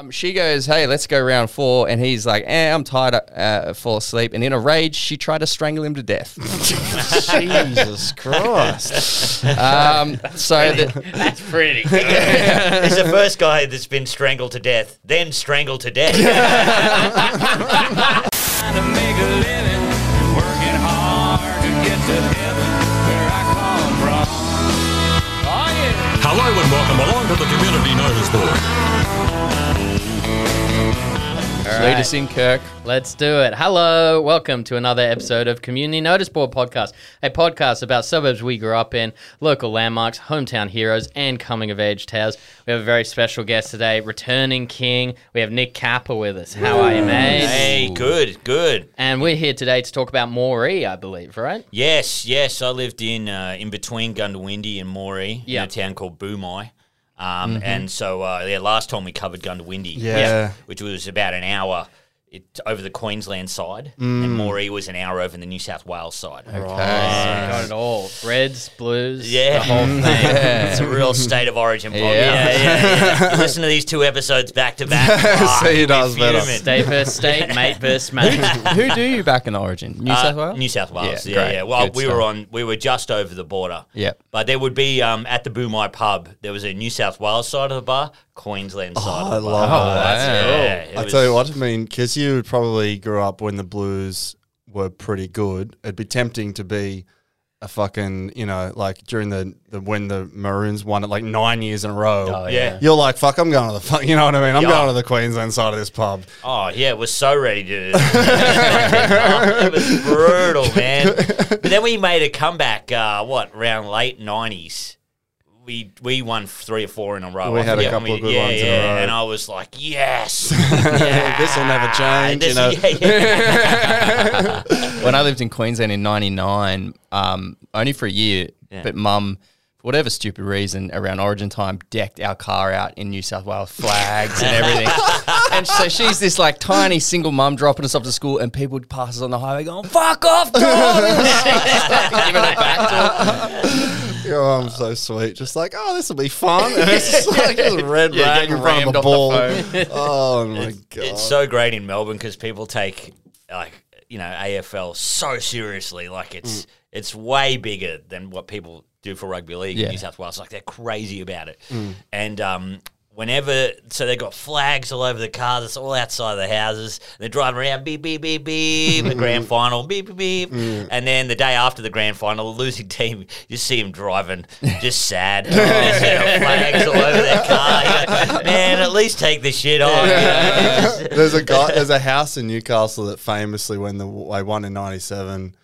Um, she goes, "Hey, let's go round four. and he's like, "Eh, I'm tired. Uh, fall asleep." And in a rage, she tried to strangle him to death. Jesus Christ. um, so the, That's pretty good. It's the first guy that's been strangled to death, then strangled to death. trying to make a living, working hard to get to heaven where I come from. Oh yeah. Hello and welcome along to the Community Notice Board. All lead us in, Kirk. let's do it. Hello, welcome to another episode of Community Notice Board Podcast, a podcast about suburbs we grew up in, local landmarks, hometown heroes, and coming of age tales. We have a very special guest today, returning king. We have Nick Kappa with us. How are you, mate? hey, good, good. And we're here today to talk about Moree, I believe, right? Yes, yes. I lived in uh, in between Goondiwindi and Moree Yeah. in a town called Boomi. Um, And so, uh, yeah, last time we covered Goondiwindi, Yeah. which was about an hour it, over the Queensland side, and Moree was an hour over the New South Wales side. So we got it all. Reds, blues, Yeah, the whole thing. it's a real state of origin podcast. Yeah. Yeah, yeah, yeah. Listen to these two episodes back to back. Ah, See who does better. fuming. State versus state, mate versus mate. Who do you back in Origin? New Uh, South Wales. New South Wales. Yeah, Yeah, yeah. Well, Good we stuff. were on. We were just over the border. Yeah. But there would be um, at the Boomi pub. There was a New South Wales side of the bar, Queensland side. Oh, I love bar. Oh, that's Yeah, cool. it I was- tell you what, I mean, because you probably grew up when the Blues were pretty good. It'd be tempting to be a fucking, you know, like during the, the when the Maroons won it like nine years in a row. Oh, Yeah. You're like, fuck, I'm going to the fuck, you know what I mean? I'm Yeah. going to the Queensland side of this pub. Oh yeah, we're so ready to. it was brutal, man. But then we made a comeback. Uh, what around late nineties? We we won three or four in a row. We I had a forget how couple of good yeah, ones in a row. And I was like, yes, This will never change, you know. Yeah, yeah. when I lived in Queensland in '99, um, only for a year, Yeah. but Mum, for whatever stupid reason, around Origin time, decked our car out in New South Wales flags and everything. and so she's this like tiny single mum dropping us off to school, and people would pass us on the highway going, "Fuck off, Tom!" giving it back to her. Your mom's so sweet. Just like, oh, this will be fun. And it's just like just a red Yeah, rag getting in front of rammed a off the ball. phone. Oh, my God. It's so great in Melbourne because people take like you know AFL so seriously. Like it's it's way bigger than what people do for rugby league Yeah. in New South Wales. Like they're crazy about it. And um, whenever so they've got flags all over the cars. It's all outside the houses. They're driving around beep beep beep beep. the grand mm. final beep beep beep. Mm. And then the day after the grand final, the losing team, you see them driving just sad. There's, flags all over their car. You're like, Man, at least take the shit off. you know? there's a guy. There's a house in Newcastle that famously, when the they won in '97,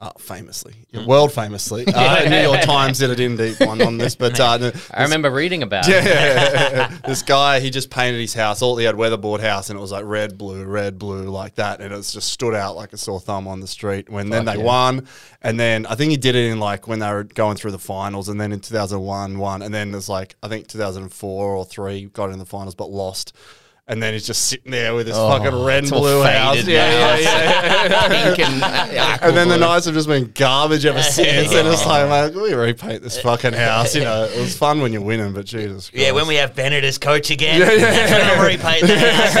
uh, famously, world famously, uh, New York Times did it in deep one on this, but uh, I remember reading about it. yeah, this guy he just painted his house. All he had weatherboard house, and it was like red, blue, red, blue, like that, and it just stood out like a sore thumb on the street. When then they won, and then I think he did it in like when they were going through the finals, and then in 2001 won, and then there's like I think 2004 or three got in the finals but lost. And then he's just sitting there with his fucking red and blue house. faded Yeah, now. yeah, yeah. Pink and, uh, And then the Knights have just been garbage ever since. And it's like, man, can we repaint this fucking house? You know, it was fun when you're winning, but Jesus. Yeah, when we have Bennett as coach again, that's when I'll repaint the house.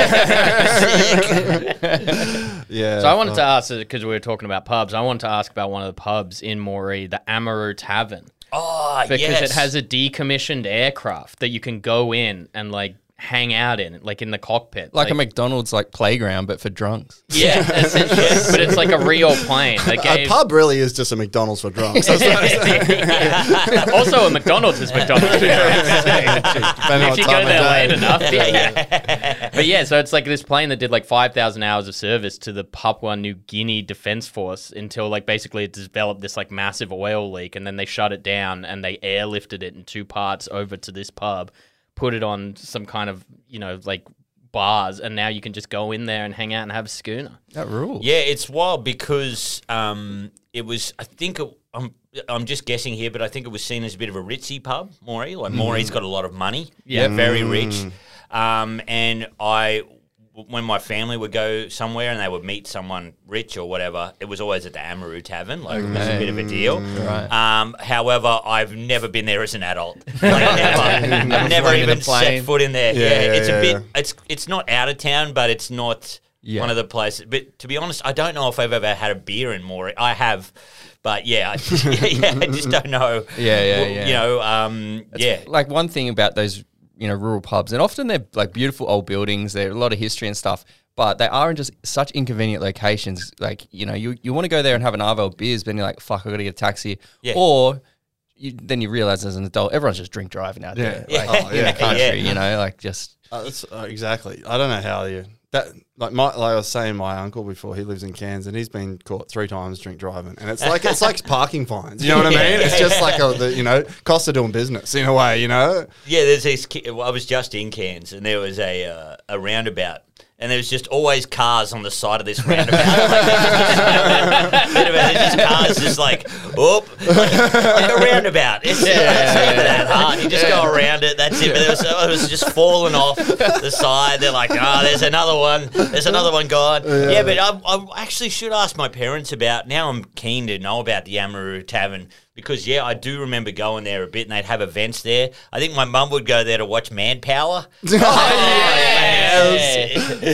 Yeah. So I wanted to ask because we were talking about pubs. I wanted to ask about one of the pubs in Moree, the Amaroo Tavern, Oh, because yes. it has a decommissioned aircraft that you can go in and like hang out in, like in the cockpit, like a McDonald's like playground, but for drunks. yeah, essentially. but it's like a real plane. They a gave pub really is just a McDonald's for drunks. also a McDonald's is McDonald's. if you go there late enough, yeah, yeah. But yeah, so it's like this plane that did like five thousand hours of service to the Papua New Guinea Defense Force until like basically it developed this like massive oil leak, and then they shut it down and they airlifted it in two parts over to this pub, put it on some kind of you know like bars, and now you can just go in there and hang out and have a schooner. That rules. Yeah, it's wild because um, it was. I think it, I'm. I'm just guessing here, but I think it was seen as a bit of a ritzy pub, Moree. Like Moree's got a lot of money. Yeah. very rich. Um, and I when my family would go somewhere and they would meet someone rich or whatever, it was always at the Amaroo Tavern. Like it was a bit of a deal. Right. Um, however, I've never been there as an adult. Like, never. I've never even a set foot in there. Yeah, Yeah, yeah, it's yeah, a bit. yeah. It's it's not out of town, but it's not Yeah. one of the places. But to be honest, I don't know if I've ever had a beer in Moree. I have. But yeah, I just, yeah, I just don't know. Yeah, yeah, Well, yeah. You know, um, yeah, like one thing about those you know rural pubs, and often they're like beautiful old buildings. They're a lot of history and stuff, but they are in just such inconvenient locations. Like you know, you, you want to go there and have an Arvo beers, but you're like, fuck, I got to get a taxi, Yeah. or you, then you realize as an adult, everyone's just drink driving out there, Yeah. like Oh, in the country. Yeah. You know, like just Uh, that's, uh, exactly. I don't know how you that like my like I was saying my uncle before he lives in Cairns and he's been caught three times drink driving and it's like it's like parking fines. You know what I mean? It's just like a, the you know cost of doing business in a way. You know. Yeah, there's this. well, I was just in Cairns, and there was a uh, a roundabout, and there was just always cars on the side of this roundabout. like, there's just cars, just like, oop, like, like a roundabout. It's, it's never that hard. You just go around it. That's it. But it was, it was just falling off the side. They're like, oh, there's another one. There's another one gone. Yeah, but I, I actually should ask my parents about. Now I'm keen to know about the Amaroo Tavern. Because yeah, I do remember going there a bit, and they'd have events there. I think my mum would go there to watch Manpower. Oh,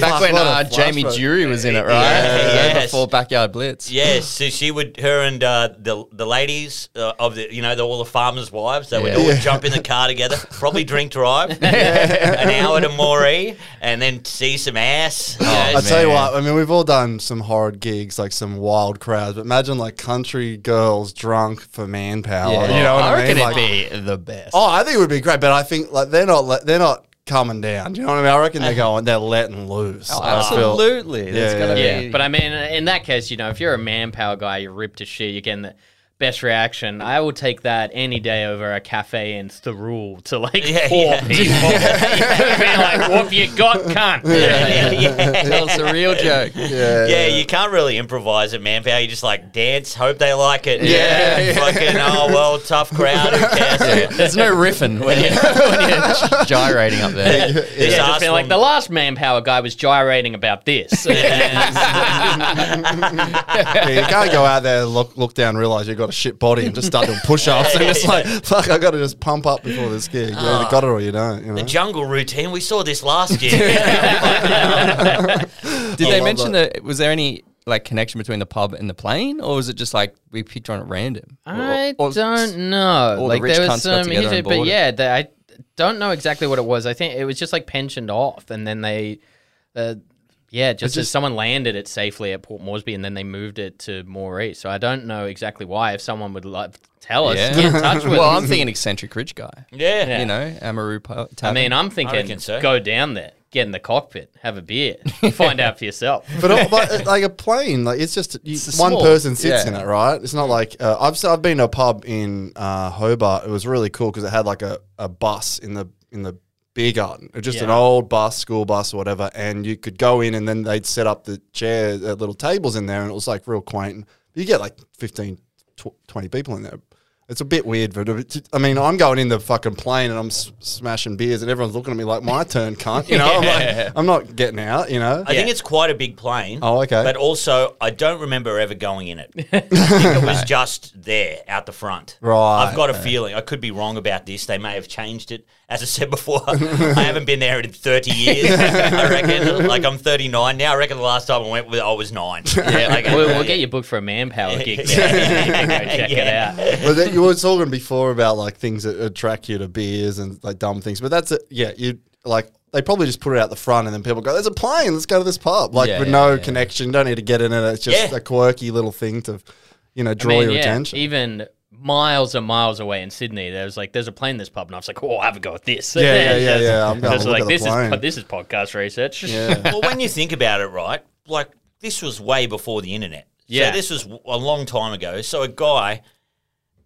back when uh, Jamie flashback. Durie was in it, right? Yeah, Yeah, yes. Before Backyard Blitz. Yes, so she would, her and uh, the the ladies uh, of the, you know, the, all the farmers' wives, they would Yeah. all jump in the car together, probably drink drive, an hour to Moree, and then see some ass. you know, I tell you what, I mean, we've all done some horrid gigs, like some wild crowds. But imagine like country girls drunk for manpower. Yeah. You know what I, reckon mean? Like, it'd be the best. oh, I think it would be great, but I think like they're not le- they're not coming down. Do you know what I mean? I reckon they're going, they're letting loose. Oh, I feel- absolutely. There's Yeah, gonna Yeah, be. but I mean, in that case, you know, if you're a manpower guy, you're ripped to shit. You're getting the best reaction. I will take that any day over a cafe in Thirroul to like Yeah, four yeah. people. Being like, "What you got, cunt?" yeah, yeah. Tell us a real joke. yeah, Yeah, you can't really improvise at Manpower. You just like dance, hope they like it. Yeah, yeah. Fucking, oh, well, tough crowd. Who cares? There's no riffing when you're, when you're gyrating up there. This Yeah, just ass being like the last manpower guy was gyrating about this. Yeah, you can't go out there, look look down, realize you've got a shit body, and just start doing push ups. And it's like, fuck, I got to just pump up before this gig. You either got it or you don't. You know? The jungle routine. We saw this last year. Did they mention that? Was there any like connection between the pub and the plane, or was it just like we picked on at random? I Or- or- don't know. all the like rich there cunts was got some together history, but yeah, they, I don't know exactly what it was. I think it was just like pensioned off, and then they, uh, yeah, just, as just- someone landed it safely at Port Moresby, and then they moved it to Moree. So I don't know exactly why. If someone would like tell us, Yeah. get in touch with well, us. I'm thinking eccentric rich guy. yeah. Yeah. You know, Amaroo. Pu- I mean, I'm thinking so. go down there, get in the cockpit, have a beer, find out for yourself. But, all, but like a plane, like it's just you, It's one small. person sits Yeah. in it, right? It's not like uh, I've s- I've been to a pub in uh, Hobart. It was really cool because it had like a, a bus in the in the beer garden, It was just an old bus, school bus or whatever, and you could go in and then they'd set up the chairs, uh, little tables in there, and it was like real quaint. You get like 15, tw- 20 people in there. It's a bit weird, but I mean, I'm going in the fucking plane and I'm s- smashing beers, and everyone's looking at me like, "My turn, cunt." You know, I'm like, I'm not getting out. You know, I think it's quite a big plane. Oh, okay. But also, I don't remember ever going in it. It was just there out the front. Right. I've got a feeling. I could be wrong about this. They may have changed it. As I said before, I haven't been there in 30 years. I reckon. Like, I'm 39 now. I reckon the last time I went, I was nine. Yeah, like, we'll, we'll get you booked for a manpower gig. Go check it out. well, then you were talking before about like things that attract you to beers and like dumb things, but that's it. Yeah, you like they probably just put it out the front, and then people go, "There's a plane. Let's go to this pub." Like Yeah, with yeah, no yeah. connection, don't need to get in it. It's just Yeah. a quirky little thing to, you know, I draw mean, your yeah, attention. Even miles and miles away in Sydney, there was like, there's a plane in this pub, and I was like, oh, I'll have a go at this. Yeah, yeah, yeah, yeah. I'm going to look like at the this plane. is this is podcast research. yeah, well, when you think about it, right? Like this was way before the internet. Yeah. So this was a long time ago. So a guy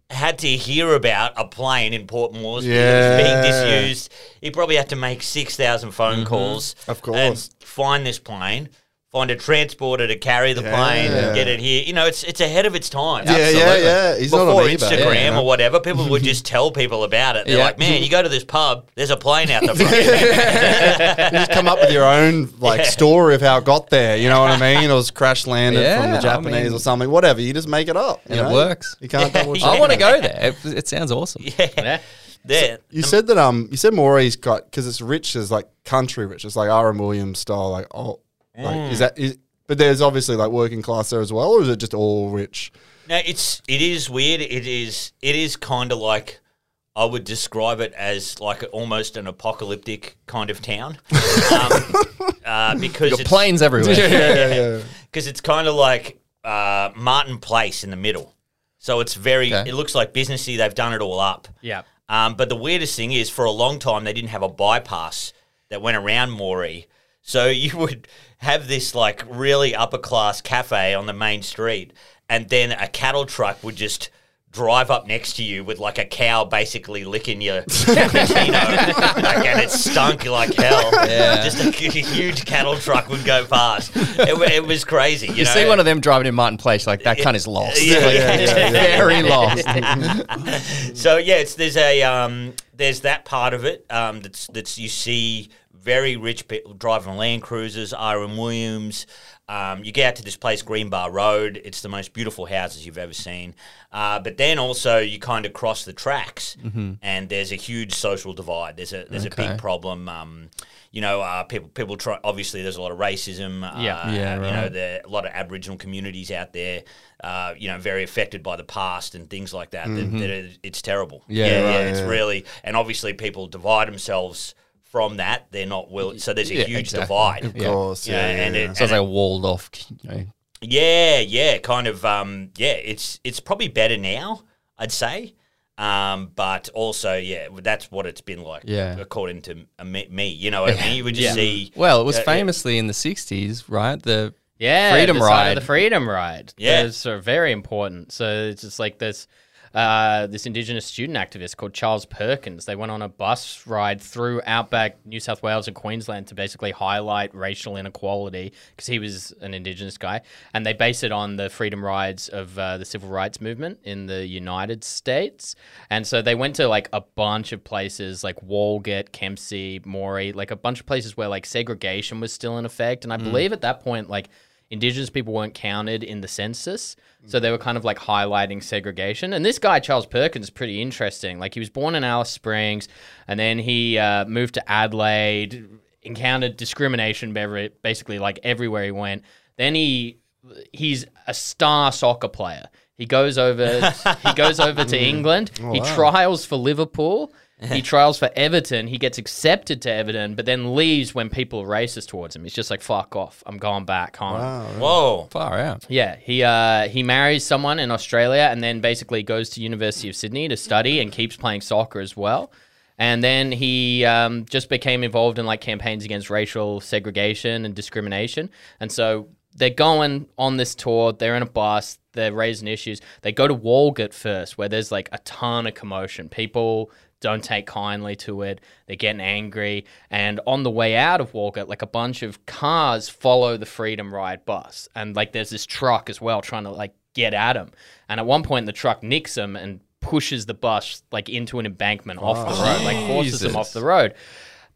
had to hear about a plane in Port Moresby that was being disused. He probably had to make six thousand phone mm-hmm. calls, Of course. and find this plane. Find a transporter to carry the plane and get it here. You know, it's it's ahead of its time. Yeah, yeah, Absolutely. yeah. He's not Before on. Instagram Yeah. or whatever, people would just tell people about it. They're Yeah. like, "Man, you go to this pub, there's a plane out the front." You just come up with your own like story of how it got there. You know what I mean? It was crash landed from Yeah, the I Japanese mean- or something. Whatever. You just make it up. you And it works. You can't double check. I want to go there. It, it sounds awesome. Yeah. there. You said that um you said Moree's got because it's rich as like country rich. It's like R.M. Williams style. Like oh, like Mm. is that is? But there's obviously like working class there as well, or is it just all rich? No, it's it is weird. It is it is kind of like I would describe it as like almost an apocalyptic kind of town, um, uh, because Got it's, planes everywhere. yeah, yeah. because it's kind of like uh, Martin Place in the middle. So it's very. Okay. It looks like businessy. They've done it all up. Yeah. Um, but the weirdest thing is, for a long time, they didn't have a bypass that went around Moree. So you would have this like really upper class cafe on the main street, and then a cattle truck would just drive up next to you with like a cow basically licking your cappuccino, like, and it stunk like hell. Just a, huge cattle truck would go past. It, it was crazy. You, You know? see one of them driving in Martin Place, like that cunt is lost. Yeah, Like, yeah, it's yeah, yeah. very lost. so yeah, it's there's a um, there's that part of it um, that's that's you see very rich people driving Land Cruisers, R.M. Williams. Um, you get out to this place, Green Bar Road. It's the most beautiful houses you've ever seen. Uh, but then also you kind of cross the tracks, and there's a huge social divide. There's a there's a big problem. Um, you know, uh, people people try. Obviously, there's a lot of racism. Uh, Yeah. Yeah, You know, right. there a lot of Aboriginal communities out there. Uh, you know, very affected by the past and things like that. that, that it- it's terrible. Yeah, yeah, right, It's yeah. really and obviously people divide themselves from that. They're not will. So there's a Yeah, huge exactly. divide. Of Yeah. course, yeah, yeah, and yeah. it, Sounds and like a walled off. You know, yeah, yeah, kind of. Um, yeah, it's it's probably better now, I'd say. Um, but also, yeah, that's what it's been like. Yeah. according to uh, me, me. You know what I mean? You would just Yeah. see. well, it was Uh, yeah. famously in the '60s, right? The Yeah, Freedom the side Ride. the Freedom Ride. Yeah. Those are very important. So it's just like this, uh, this Indigenous student activist called Charles Perkins. They went on a bus ride through outback New South Wales and Queensland to basically highlight racial inequality because he was an Indigenous guy, and they base it on the freedom rides of uh, the civil rights movement in the United States. And so they went to like a bunch of places like Walgett, Kempsey, Moree, like a bunch of places where like segregation was still in effect. And I believe at that point, like Indigenous people weren't counted in the census. So they were kind of like highlighting segregation. And this guy, Charles Perkins, is pretty interesting. Like he was born in Alice Springs and then he uh, moved to Adelaide, encountered discrimination basically like everywhere he went. Then he he's a star soccer player. He goes over he goes over to England. he trials for Liverpool. He trials for Everton. He gets accepted to Everton, but then leaves when people are racist towards him. He's just like, "Fuck off! I'm going back home." Whoa. far out. Yeah, he uh, he marries someone in Australia and then basically goes to University of Sydney to study and keeps playing soccer as well. And then he um, just became involved in like campaigns against racial segregation and discrimination. And so they're going on this tour. They're in a bus. They're raising issues. They go to Walgett first, where there's like a ton of commotion. People don't take kindly to it. They're getting angry. And on the way out of Walgett, like a bunch of cars follow the Freedom Ride bus. And like there's this truck as well trying to like get at him. And at one point, the truck nicks him and pushes the bus like into an embankment off the oh, road, like forces him off the road.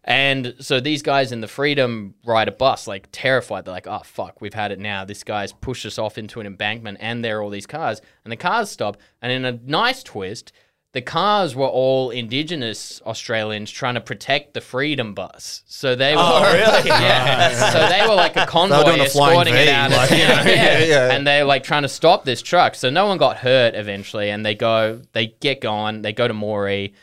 And so these guys in the Freedom Rider bus, like terrified, they're like, "Oh fuck, we've had it now. This guy's pushed us off into an embankment, and there are all these cars." And the cars stop, and in a nice twist, the cars were all Indigenous Australians trying to protect the Freedom bus. So they were, Oh, really? yeah. So they were like a convoy a escorting it out. like, you know, yeah. yeah. And they're like trying to stop this truck. So no one got hurt eventually. And they go, they get gone, they go to Moree.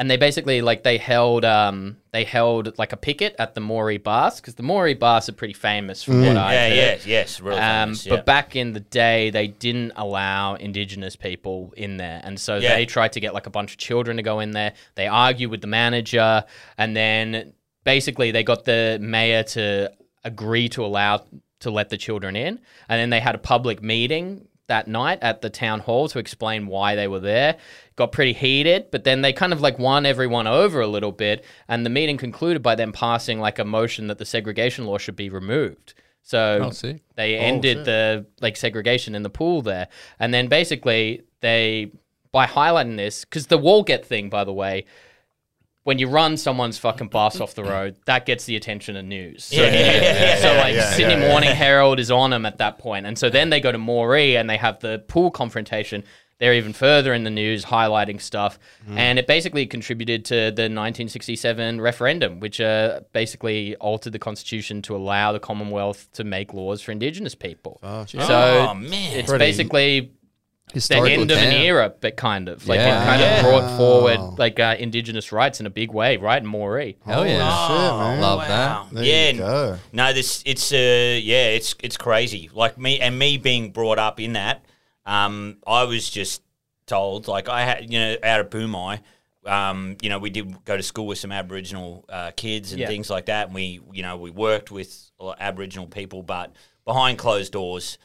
And they basically like they held um they held like a picket at the Moree bars because the Moree bars are pretty famous from what I Yeah, heard. yeah, yes, really Um, famous, yeah. But back in the day, they didn't allow Indigenous people in there, and so Yeah. they tried to get like a bunch of children to go in there. They argue with the manager, and then basically they got the mayor to agree to allow to let the children in, and then they had a public meeting that night at the town hall to explain why they were there. Got pretty heated, but then they kind of like won everyone over a little bit, and the meeting concluded by them passing like a motion that the segregation law should be removed. So Oh, sick. they oh, ended the like segregation in the pool there, and then basically they by highlighting this because the Walgett thing, by the way. When you run someone's fucking bus off the road, that gets the attention of news. So, Yeah, yeah, yeah, so like yeah, Sydney yeah, yeah. Morning Herald is on them at that point, and so then they go to Moree and they have the pool confrontation. They're even further in the news, highlighting stuff, Mm. and it basically contributed to the 1967 referendum, which uh, basically altered the constitution to allow the Commonwealth to make laws for Indigenous people. Oh, so Oh, man. it's Pretty basically the Historical end of an era, but kind of like Yeah. it kind Yeah. of brought forward like uh, Indigenous rights in a big way, right? In Moree. Hell yeah. shit, man. Love that. There yeah, you go. no, this it's uh yeah, it's it's crazy. Like me and me being brought up in that, um, I was just told like I had you know out of Boomi, um, you know we did go to school with some Aboriginal uh, kids and Yeah. things like that, and we you know we worked with a lot of Aboriginal people, but behind closed doors,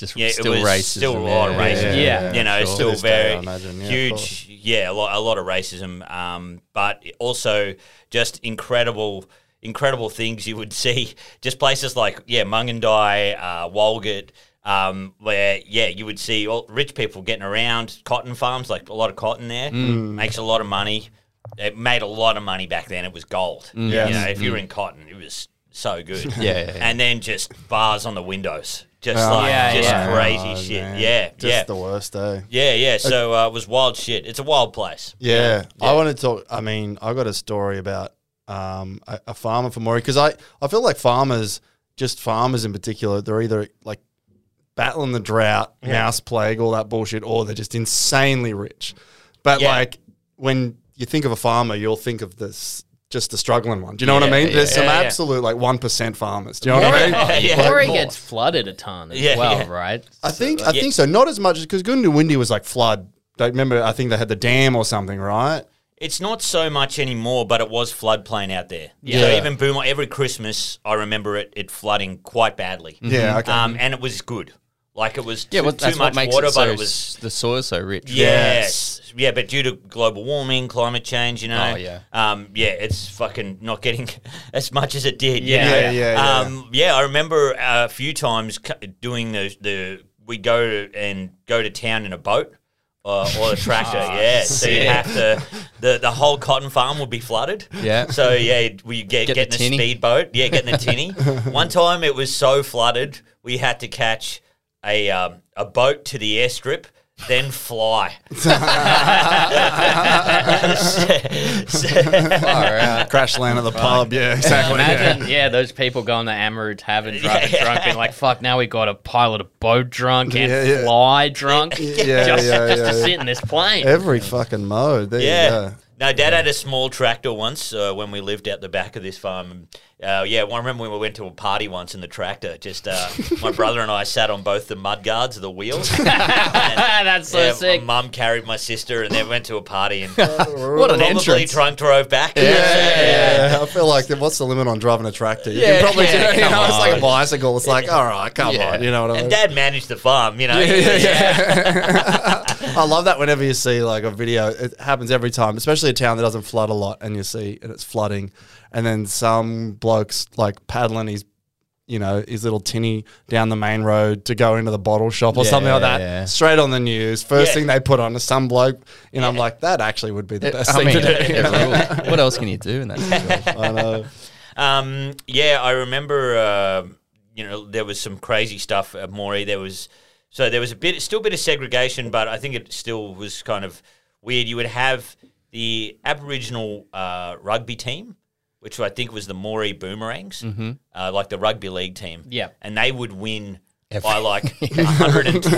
Just yeah, still it was racism. still a lot of yeah, racism. Yeah. you know, sure. it's still To day, very imagine, yeah, huge. Yeah, a lot, a lot of racism, um, but also just incredible, incredible things you would see. Just places like yeah, Mungindi, uh, Walgett. Um, where yeah, you would see all rich people getting around cotton farms, like a lot of cotton there, Mm. makes a lot of money. It made a lot of money back then. It was gold. Mm. Yes. You know, if you were in cotton, it was so good. Yeah, yeah, yeah. And then just bars on the windows, just Oh, like Yeah, just yeah. crazy Oh, shit. man. Yeah, Just yeah, the worst, day. yeah, yeah. So uh, it was wild shit. It's a wild place. Yeah, Yeah. I want to talk. I mean, I got a story about um, a, a farmer from Moree because I, I feel like farmers, just farmers in particular, they're either like battling the drought, mouse plague, all that bullshit, or they're just insanely rich. But Yeah. like when you think of a farmer, you'll think of this just the struggling one. Do you know what I mean? Yeah, mean? There's yeah, some yeah. absolute like one percent farmers. Do you know what I mean? Yeah. Like, Moree more. gets flooded a ton as Yeah, well, yeah. right? I think I yeah. think so. Not as much because Goondiwindi was like flood. Like, remember, I think they had the dam or something, right? It's not so much anymore, but it was floodplain out there. Yeah. So even Boomer, every Christmas, I remember it, it flooding quite badly. Yeah, okay. Um, and it was good. Like it was Yeah, too, well, that's too what much makes water, it so but it was the soil's so rich. Yes. Yeah, but due to global warming, climate change, you know. Oh, yeah. Um, yeah, it's fucking not getting as much as it did. Yeah. Yeah, yeah, yeah. Um, yeah, I remember a few times doing the the we go to, and go to town in a boat. Uh, or a tractor, yeah. So you have to, the the whole cotton farm would be flooded. Yeah. So yeah, we get, Get get the in a tinny. speedboat. Yeah, getting the tinny. One time it was so flooded, we had to catch a um, a boat to the airstrip, then fly. Far out. Crash land at the pub. Yeah, exactly. Imagine, yeah. those people going to Amaroo Tavern driving Yeah. drunk, being like, "Fuck, now we got to pilot a boat drunk and Yeah, yeah. fly drunk, Yeah, just, yeah, just yeah, to yeah. sit in this plane." Every fucking mode. There you Yeah. go. No, Dad had a small tractor once uh, when we lived out the back of this farm. And, Uh, yeah, I remember when we went to a party once in the tractor. Just uh, my brother and I sat on both the mud guards of the wheels. And, That's so yeah, sick. My mum carried my sister, and then went to a party and What an probably entrance. drunk drove back. Yeah, yeah. I feel like what's the limit on driving a tractor? You Yeah, can probably yeah, do, you come know, it's like a bicycle. It's like, all right, come Yeah. on, you know what I mean? And Dad managed the farm, you know. yeah. I love that whenever you see like a video, it happens every time, especially a town that doesn't flood a lot, and you see and it's flooding, and then some blokes like paddling his, you know, his little tinny down the main road to go into the bottle shop or Yeah, something like that. yeah. Straight on the news, first Yeah. thing they put on is some bloke, and I'm like, that actually would be the best I thing mean, to do. it rules. what else can you do in that situation? I know. Um, yeah, I remember. Uh, you know, there was some crazy stuff at Moree. There was so there was a bit, still a bit of segregation, but I think it still was kind of weird. You would have the Aboriginal uh, rugby team, which I think was the Moree Boomerangs, uh, like the rugby league team. Yeah. and they would win. By like 120,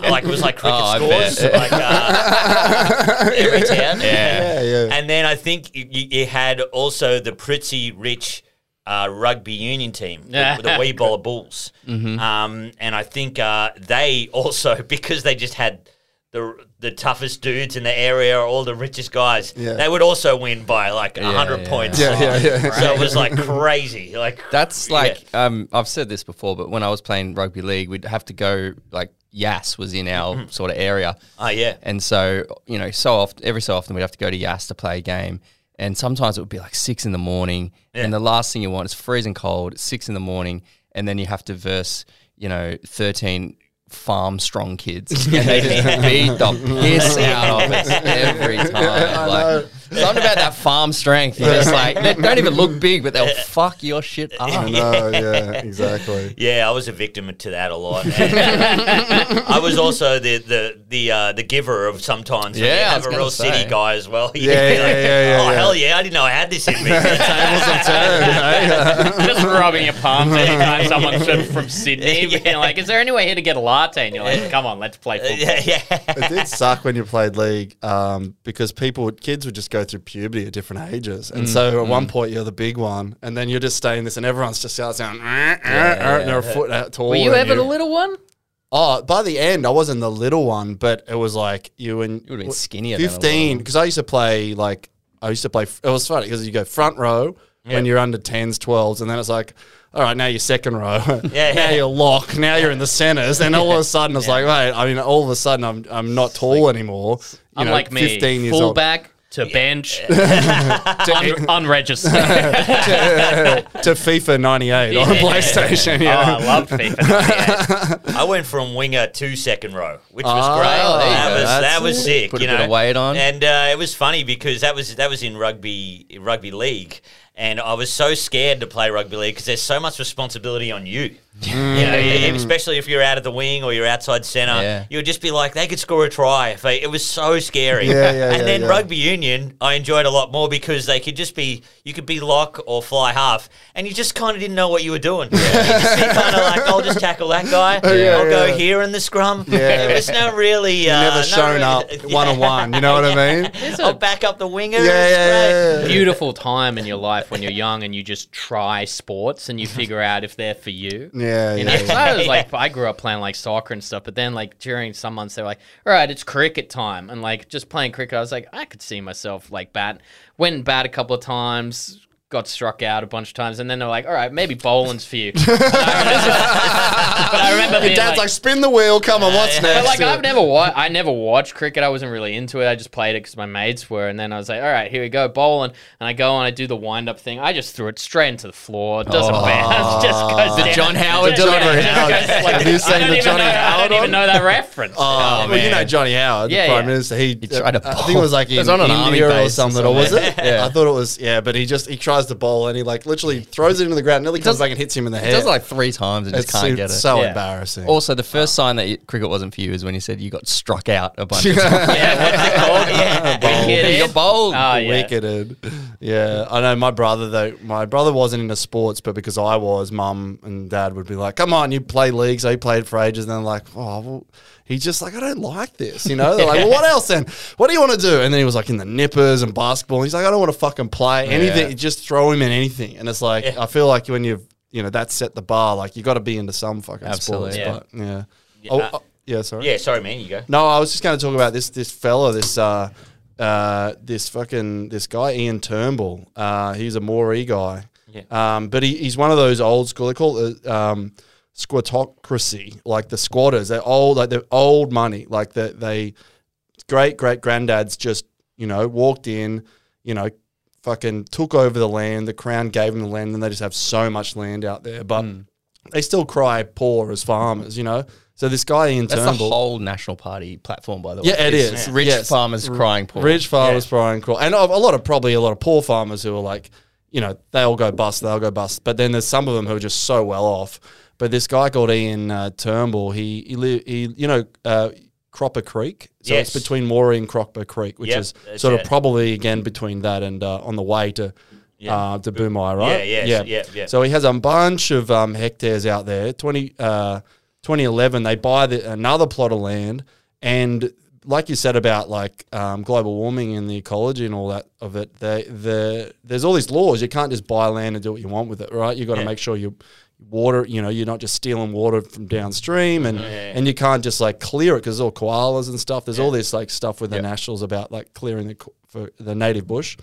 like it was like cricket Oh, scores, like uh, every town. Yeah, yeah. And then I think you, you had also the pretty rich uh, rugby union team, the, the Weebolla Bulls. Um, and I think uh, they also, because they just had the the toughest dudes in the area, or all the richest guys, Yeah. they would also win by like Yeah, 100 yeah. points. Yeah, yeah, yeah. So it was like crazy. Like That's yeah. like um, I've said this before, but when I was playing rugby league, we'd have to go like Yass was in our sort of area, Oh, yeah. and so you know, so often, every so often, we'd have to go to Yass to play a game, and sometimes it would be like six in the morning, and the last thing you want is freezing cold, it's six in the morning, and then you have to verse, you know, thirteen farm strong kids, and they just beat the piss out of us every time. Like something about that farm strength. You're just like they don't even look big, but they'll fuck your shit I up. know, yeah, exactly. Yeah, I was a victim to that a lot. I was also the the the uh, the giver of sometimes. Yeah, you I have was a real say. city guy as well. You'd Yeah, yeah, like, yeah, yeah, Oh yeah. hell yeah! I didn't know I had this in me. Tables have turned? Just rubbing your palms anytime someone's from, from Sydney. Yeah. Being like, is there any way here to get a latte? And you're like, come on, let's play football. yeah, yeah. it did suck when you played league um, because people, kids would just go through puberty at different ages, and so at one point you're the big one, and then you're just staying this, and everyone's just out saying, "Eh, eh, eh," and they're a foot out taller. Were you than ever the little one? Oh, by the end, I wasn't the little one, but it was like you and You would've been skinnier than a little Fifteen, one. because I used to play like I used to play. It was funny because you go front row when you're under tens, twelves, and then it's like. All right, now you're second row. Yeah, now yeah. you're lock. Now you're in the centers, and all of a sudden it's like, wait. I mean, all of a sudden I'm I'm not tall anymore. You Unlike know, me, 15 years old. fullback to bench, un- unregistered. to FIFA 98 on Yeah. PlayStation. Oh, I love FIFA. 98. I went from winger to second row, which was Oh, great. there That go. was that was sick. Put a you bit know, of weight on. and uh, it was funny because that was that was in rugby rugby league, and I was so scared to play rugby league because there's so much responsibility on you. You know, especially if you're out of the wing or you're outside centre, Yeah. you would just be like, they could score a try. If it was so scary. Yeah, yeah, and yeah, then yeah. rugby union, I enjoyed a lot more because they could just be, you could be lock or fly half, and you just kind of didn't know what you were doing. You just be kind of like, I'll just tackle that guy. Yeah, I'll go here in the scrum. Yeah. It was not really. Uh, Never shown really- up one on one. You know what I mean? I'll back up the winger. Yeah, yeah, yeah, yeah. Beautiful time in your life when you're young and you just try sports and you figure out if they're for you. Yeah, You know, yeah, yeah. I was like, I grew up playing like soccer and stuff, but then like during some months they were like, all right, it's cricket time, and like just playing cricket, I was like, I could see myself like bat. Went and bat a couple of times, got struck out a bunch of times, and then they're like, all right, maybe bowling's for you. but I remember Your being dad's like, like, spin the wheel. Come on, what's next? but like I've never wa- I never watched cricket. I wasn't really into it. I just played it because my mates were, and then I was like, all right, here we go, bowling, and I go and I do the wind up thing. I just threw it straight into the floor. It doesn't oh. bounce. Just goes The down. John Howard delivery. just goes like- Have you seen the Johnny know- I don't even know that reference. Oh, oh well, you know. Johnny Howard, Yeah, the Prime yeah. Minister. He, He tried to I think it was like It was on an army India or base or something, or was it? Yeah. I thought it was. Yeah, but he just he tries to bowl and he like literally throws it into the ground, nearly comes does- back and hits him in the It head. does it like three times and just can't so, get it. so Yeah. embarrassing. Also, the first oh. sign that you- cricket wasn't for you is when you said you got struck out a bunch of times. Yeah, what's it called? Yeah, Wicked. You got bowled. Oh, oh yeah. Wicketed. Yeah, I know. My brother though, my brother wasn't into sports, but because I was, mum and dad would be like, "Come on, you play league." So he played for ages. And then like, oh, well, he's just like, I don't like this. You know, they're like, well, what else then? What do you want to do? And then he was like in the nippers and basketball. He's like, I don't want to fucking play anything. Yeah. Just throw him in anything. And it's like, I feel like when you've you know that's set the bar. Like you got to be into some fucking Absolutely. sports. Yeah. But yeah. Yeah, Oh, uh, oh, yeah. Sorry. Yeah, sorry, man. You go. No, I was just going to talk about this this fella, this uh, uh, this fucking this guy Ian Turnbull. Uh, he's a Moree guy. Yeah. Um, but he, he's one of those old school. They call it um, squattocracy, like the squatters. They're old, like they're old money. Like the, they great great granddads just you know walked in, you know, fucking took over the land. The crown gave them the land, and they just have so much land out there. But hmm. they still cry poor as farmers, you know. So this guy Ian That's Turnbull. the whole National Party platform, by the way. Yeah, it It's is. Rich Yes. farmers crying poor. Rich farmers crying crawl, and a a lot of probably a lot of poor farmers who are like, you know, they all go bust, they all go bust. But then there's some of them who are just so well off. But this guy called Ian uh, Turnbull, he he, li- he you know. Uh, Croppa Creek, so Yes. it's between Moree and Croppa Creek, which Yep, is sort it. of probably again between that and uh, on the way to uh, to Boomi, right? Yeah, yes, yeah, yeah. So he has a bunch of um, hectares out there. 20, uh, 2011, they buy the, another plot of land, and like you said about like um, global warming and the ecology and all that of it, they, the there's all these laws. You can't just buy land and do what you want with it, right? You got to Yeah. make sure you water. You know, you're not just stealing water from downstream, and and you can't just like clear it because all koalas and stuff. There's all this like stuff with the nationals about like clearing the for the native bush,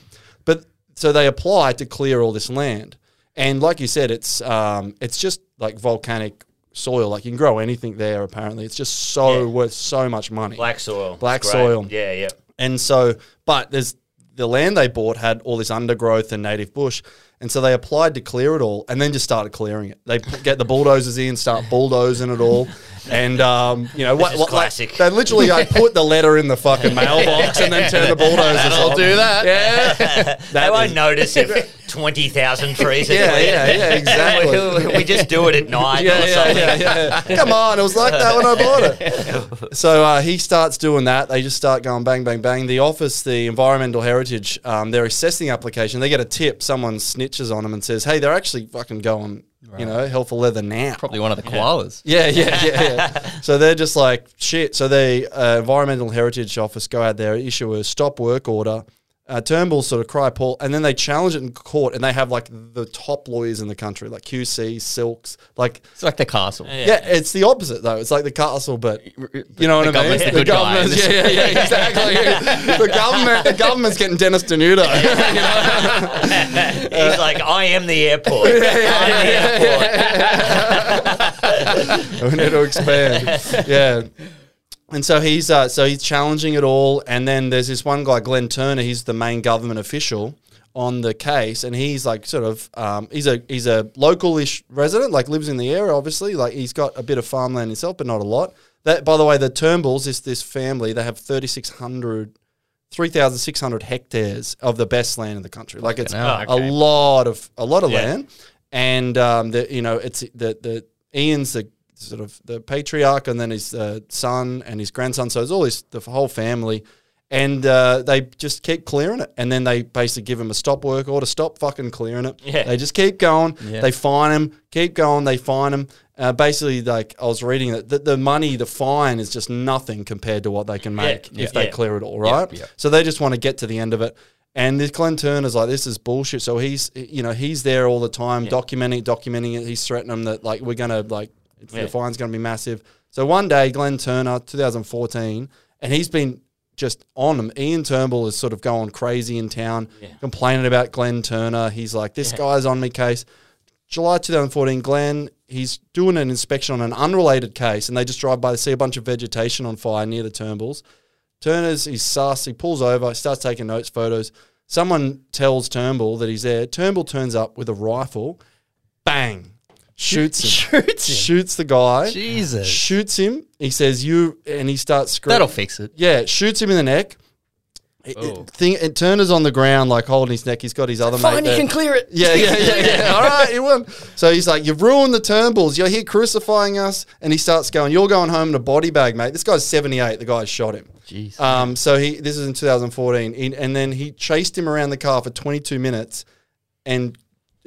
but so they apply to clear all this land. And like you said, it's um, it's just like volcanic soil. Like you can grow anything there. Apparently, it's just so Yeah. worth so much money. Black soil. Black It's great. soil. Yeah, yeah. And so, but there's the land they bought had all this undergrowth and native bush, And so they applied to clear it all, and then just started clearing it. They get the bulldozers in, start bulldozing it all, and um, you know what? what like, classic. they literally like put the letter in the fucking mailbox and then turn the bulldozers. I'll on. do that. Yeah, they won't is- notice if 20,000 trees are Yeah, cleared. yeah, yeah, exactly. we, just do it at night yeah, or yeah, something. yeah, yeah. Come on, it was like that when I bought it. So uh, he starts doing that. They just start going bang, bang, bang. The office, the environmental heritage, um, they're assessing the application. They get a tip. Someone snitches on them and says, "Hey, they're actually fucking going, you know, hell for leather now." Probably one of the koalas. Yeah, yeah, yeah, yeah. so they're just like shit. So the uh, environmental heritage office go out there, issue a stop work order. Uh, Turnbull sort of cry Paul, and then they challenge it in court, and they have like the top lawyers in the country, like QC, Silks, like It's like the castle. yeah, it's the opposite though. It's like the castle, but you know what I mean. government's the good guy. government's- yeah, yeah, yeah, exactly. the government, the government's getting Dennis Denuto. you know? He's like, I am the airport. I'm the airport. we need to expand. Yeah. And so he's uh, so he's challenging it all, and then there's this one guy, Glenn Turner. He's the main government official on the case, and he's like sort of um, he's a he's a localish resident, like lives in the area. Obviously, like he's got a bit of farmland himself, but not a lot. That by the way, the Turnbulls, this this family, they have 3,600 3,600 hectares of the best land in the country. Like it's hell. a lot of a lot of Yeah. land, and um, the you know it's the the Ian's the sort of the patriarch, and then his uh, son and his grandson. So it's all his the whole family, and uh, they just keep clearing it, and then they basically give him a stop work order, to stop fucking clearing it. Yeah. They just keep going. Yeah. They fine him, keep going. They fine him. Uh, basically, like I was reading that the, the money, the fine is just nothing compared to what they can make Yeah. if they Yeah. clear it all, right? yeah. So they just want to get to the end of it. And this Glenn Turner's like, this is bullshit. So he's, you know, he's there all the time, documenting, documenting it. He's threatening them that like we're gonna like Yeah. the fine's gonna be massive. So one day, Glenn Turner, 2014, and he's been just on him. Ian Turnbull is sort of going crazy in town, complaining about Glenn Turner. He's like, this guy's on me case. July 2014, Glenn, he's doing an inspection on an unrelated case, and they just drive by, they see a bunch of vegetation on fire near the Turnbulls. Turner's, he's sus, he pulls over, starts taking notes, photos. Someone tells Turnbull that he's there. Turnbull turns up with a rifle, bang, shoots him. Shoots him. Shoots the guy. Jesus. Shoots him. He says, You, and he starts screaming. That'll fix it. Yeah, shoots him in the neck. It, Oh. it, thing, it, Turner's on the ground, like holding his neck. He's got his other mate. Fine, you there. can clear it. Yeah, yeah, yeah, yeah. All right, you won. So he's like, You've ruined the Turnbulls. You're here crucifying us. And he starts going, You're going home in a body bag, mate. This guy's 78. The guy shot him. Jeez. Um, so he this is in 2014. He- and then he chased him around the car for 22 minutes and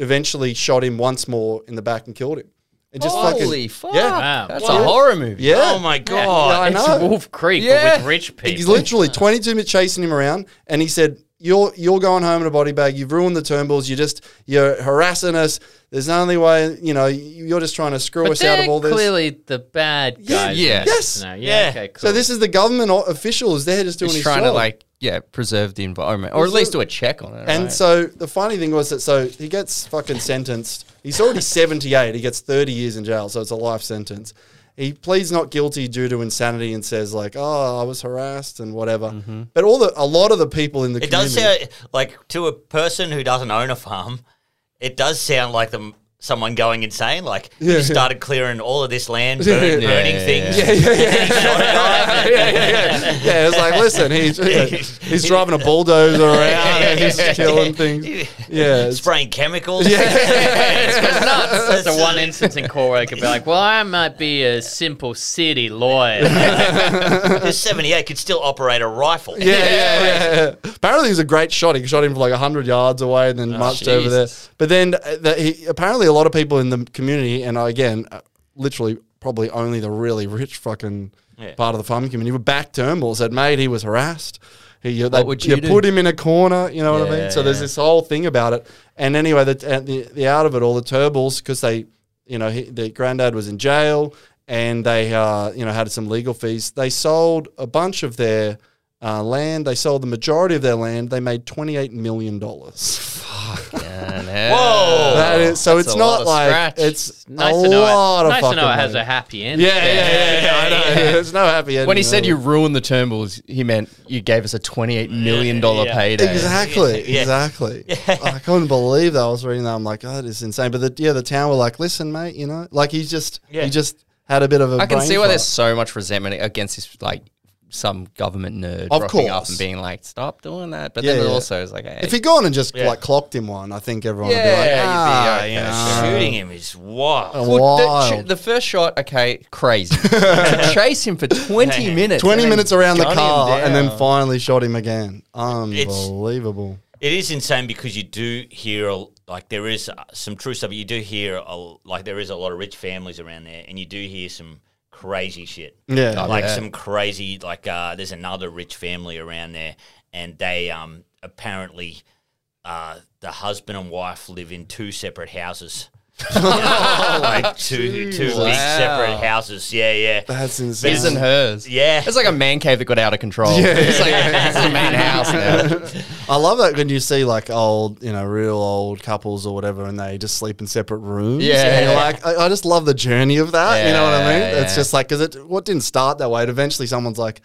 eventually shot him once more in the back and killed him. It just Holy fucking, fuck. Yeah. Wow. That's What? a horror movie. Yeah. Oh my Yeah, god! I it's. Wolf Creek, Yeah. but with rich people. He's literally 22 minutes chasing him around, and he said, "You're you're going home in a body bag. You've ruined the Turnbulls. You're just you're harassing us. There's no only way. You know, you're just trying to screw but us out of all this." clearly the bad Yeah, guys. yeah. in Yes. scenario. Yeah. Yeah. Okay. Cool. So this is the government officials. They're just doing He's his trying job. to like yeah preserve the environment or at least do a check on it. And right? so the funny thing was that so he gets fucking sentenced. He's already 78. He gets 30 years in jail, so it's a life sentence. He pleads not guilty due to insanity and says like, "Oh, I was harassed and whatever." Mm-hmm. But all the a lot of the people in the It does community, sound like to a person who doesn't own a farm, it does sound like them someone going insane. Like Yeah. you just started clearing all of this land, Yeah, burn, yeah, burning yeah, things. yeah, yeah, yeah. Shot a yeah, yeah, yeah. Yeah, it's like, listen, he's he's driving a bulldozer around and he's killing things. Yeah, it's- Spraying chemicals. Yeah, it's That's the one instance in court where I could be like, well, I might be a simple city lawyer. This 78 could still operate a rifle. yeah, yeah, yeah, yeah. Apparently, he's a great shot. He shot him for like hundred yards away and then marched over there. But then, uh, the, he, apparently, a lot of people in the community, and again, uh, literally, probably only the really rich fucking Yeah. part of the farming community were back Turnbull. Said, mate, he was harassed. He, you, they, would you do? put him in a corner? You know what I mean? Yeah, So there's this whole thing about it. And anyway, the the, the out of it all, the Turnbulls, because they, you know, he, the granddad was in jail and they, uh, you know, had some legal fees. They sold a bunch of their uh, land. They sold the majority of their land. They made twenty eight million dollars. yeah. Whoa. That is, so That's it's a lot not of like scratch. it's Nice a to know. lot It, of nice to fucking know it has money. a happy ending. Yeah, yeah, yeah, yeah. I know. There's no happy ending. When he said you ruined the Turnbulls, he meant you gave us a $28 million Yeah. payday. Exactly, Yeah. exactly. I couldn't believe that. I was reading that. I'm like, oh, that is insane. But the, yeah, the town were like, listen, mate, you know, like he's just, Yeah. he just had a bit of a. I can brain see why fart. there's so much resentment against this, like, some government nerd Of rocking up and being like, stop doing that. But Yeah, then it yeah. also is like, hey, If he'd gone and just Yeah. like clocked him one, I think everyone would be like, you'd be ah, okay, you know, Shooting him is wild. Well, the, wild. the first shot, okay, crazy. to chase him for 20 minutes. 20 and then minutes around the gun him car and then down. finally shot him again. Unbelievable. It is insane because you do hear a- like there is uh, some true stuff. You do hear a, like there is a lot of rich families around there, and you do hear some crazy shit. Yeah. like yeah. some crazy like uh, there's another rich family around there, and they um apparently uh, the husband and wife live in two separate houses. Oh, like two two big separate houses. Yeah, yeah. That's insane. His and hers. Yeah. It's like a man cave that got out of control. Yeah. It's like it's a man house now. I love that when you see like old, you know, real old couples or whatever, and they just sleep in separate rooms. Yeah. and you're like, I, I just love the journey of that. you know what I mean? Yeah, It's yeah. just like because it what didn't start that way. It eventually someone's like,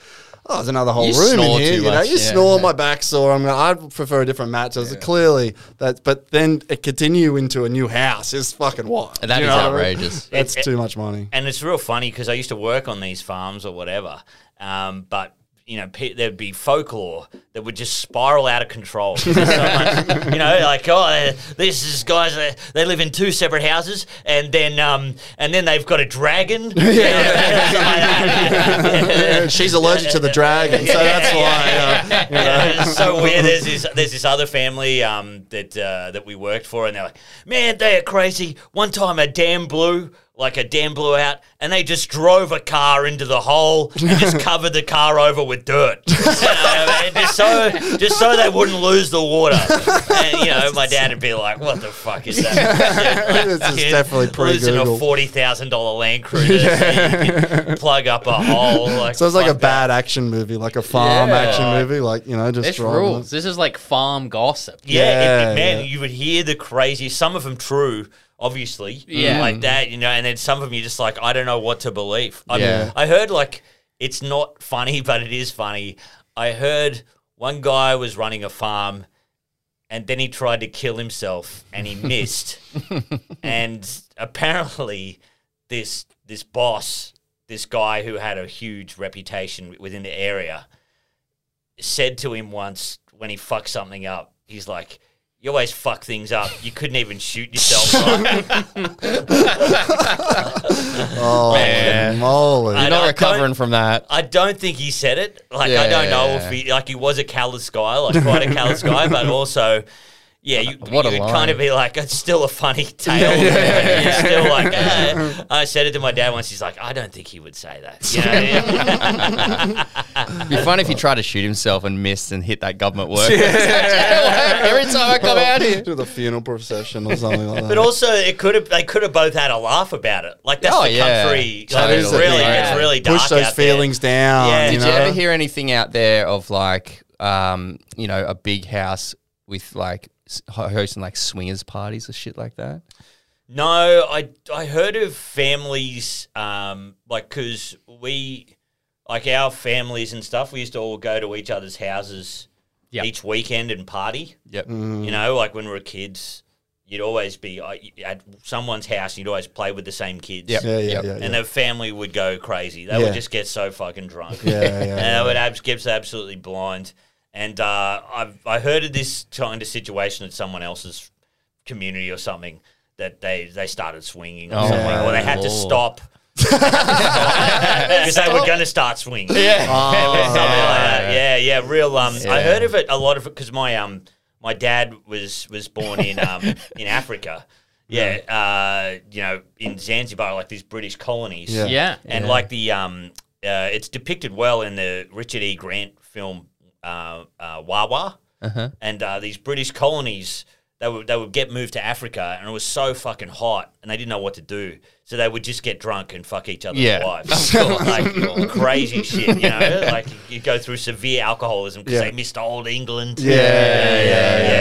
oh, there's another whole You room in here. You know, much, you yeah. snore, my back sore. I'm gonna, I'd prefer a different mattress. Clearly, that, but then it continue into a new house is fucking wild. That You is know what I mean? outrageous. That's It- too much money. and it's real funny because I used to work on these farms or whatever, um, but you know, pe- there'd be folklore that would just spiral out of control. So much- you know, like oh, this is guys. Uh, they live in two separate houses, and then um, and then they've got a dragon. Yeah. She's allergic to the dragon, so that's why. Uh, Yeah, it's so weird. There's this there's this other family um, that uh, that we worked for, and they're like, man, they are crazy. One time a dam blew, like a dam blew out, and they just drove a car into the hole and just covered the car over with dirt, You know, and just so just so they wouldn't lose the water. And you know, my dad would be like, "What the fuck is that?" This is Kid definitely losing a forty thousand dollar Land Cruiser, so you can plug up a hole. Like, So it's like a that. bad action movie, like a farm Yeah. action movie, like you know, just This rules. it. This is like farm gossip. Yeah, Yeah, it, man, yeah. you would hear the crazy. Some of them true, obviously. Yeah. like that, you know. And then some of them you're just like, I don't know what to believe. I, Yeah. I heard like it's not funny, but it is funny. I heard one guy was running a farm, and then he tried to kill himself, and he missed. and apparently, this this boss, this guy who had a huge reputation within the area, said to him once when he fucked something up, he's like, "You always fuck things up. You couldn't even shoot yourself right." Oh, Man. moly! I You're don't- recovering from that. I don't think he said it. Like I don't know if he like he was a callous guy, like quite a callous guy, but also. Yeah, you, What a you would line. kind of be like, it's still a funny tale. You're still like, eh. I said it to my dad once. He's like, I don't think he would say that. You know? It'd be fun if he tried to shoot himself and missed and hit that government work. Every time I come out here. to the funeral procession or something like that. But also, it could have they could have both had a laugh about it. Like that's Oh, the yeah. country. Like, is it's really, thing. it's really dark. push those out there. feelings down. Yeah. you Did know? you ever hear anything out there of like, um, you know, a big house with like s- ho- hosting like swingers parties or shit like that? No, I I heard of families um like because we like our families and stuff. We used to all go to each other's houses Yep. each weekend and party. Yep. You know, like when we were kids, you'd always be at someone's house. and You'd always play with the same kids. Yep. Yeah, yeah, Yep. yeah. And yeah. the family would go crazy. They Yeah. would just get so fucking drunk. Yeah, yeah, and yeah. they would abs- get absolutely blind. And uh, I've I heard of this kind of situation at someone else's community or something that they they started swinging or Oh, something, or they had to stop because they were going to start swinging. Yeah. Oh, Something like that. Yeah, yeah, real. Um, I heard of it a lot of it because my um my dad was was born in um in Africa. Yeah, uh, you know, in Zanzibar, like these British colonies. Yeah. Yeah. and like the um, uh, it's depicted well in the Richard E. Grant film uh, uh, Wawa, Uh-huh. and uh, these British colonies. They would, they would get moved to Africa and it was so fucking hot and they didn't know what to do. So they would just get drunk and fuck each other's Yeah. wives. like crazy shit, you know? Like you go through severe alcoholism because Yeah. they missed old England. Yeah, yeah,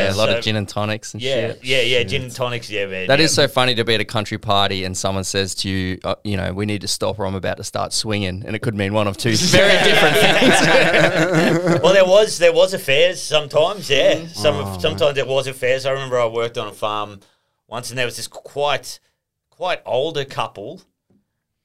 yeah, a lot So- of gin and tonics and Yeah, shit. yeah, yeah, gin and tonics, yeah, man. That is so funny to be at a country party and someone says to you, uh, you know, we need to stop or I'm about to start swinging, and it could mean one of two very different things. well, there was there was affairs sometimes. Yeah, some Oh, sometimes there was affairs. I remember I worked on a farm once, and there was this quite quite older couple.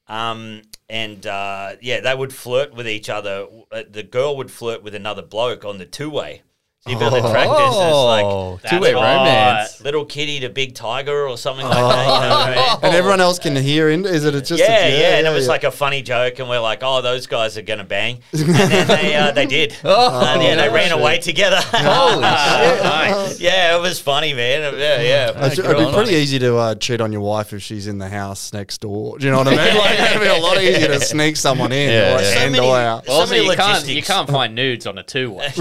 Um, and uh, yeah, they would flirt with each other. Uh, The girl would flirt with another bloke on the two way. So you build the tractors, and Oh, it's like two-way little- romance. little kitty to big tiger or something like that. You know what I mean? And everyone else can hear in. Is it just? yeah, yeah, and it was yeah. like a funny joke, and we're like, "Oh, those guys are gonna bang," and then they uh, they did, Oh, and yeah, they yeah. ran away together. Holy shit. yeah, it was funny, man. Yeah, yeah. It'd, it'd be pretty it. easy to uh, cheat on your wife if she's in the house next door. Do you know what I mean? Like, it'd be a lot easier to sneak someone in Yeah, or yeah. So and many- or out. So Also, many you can't you can't find nudes on a two way.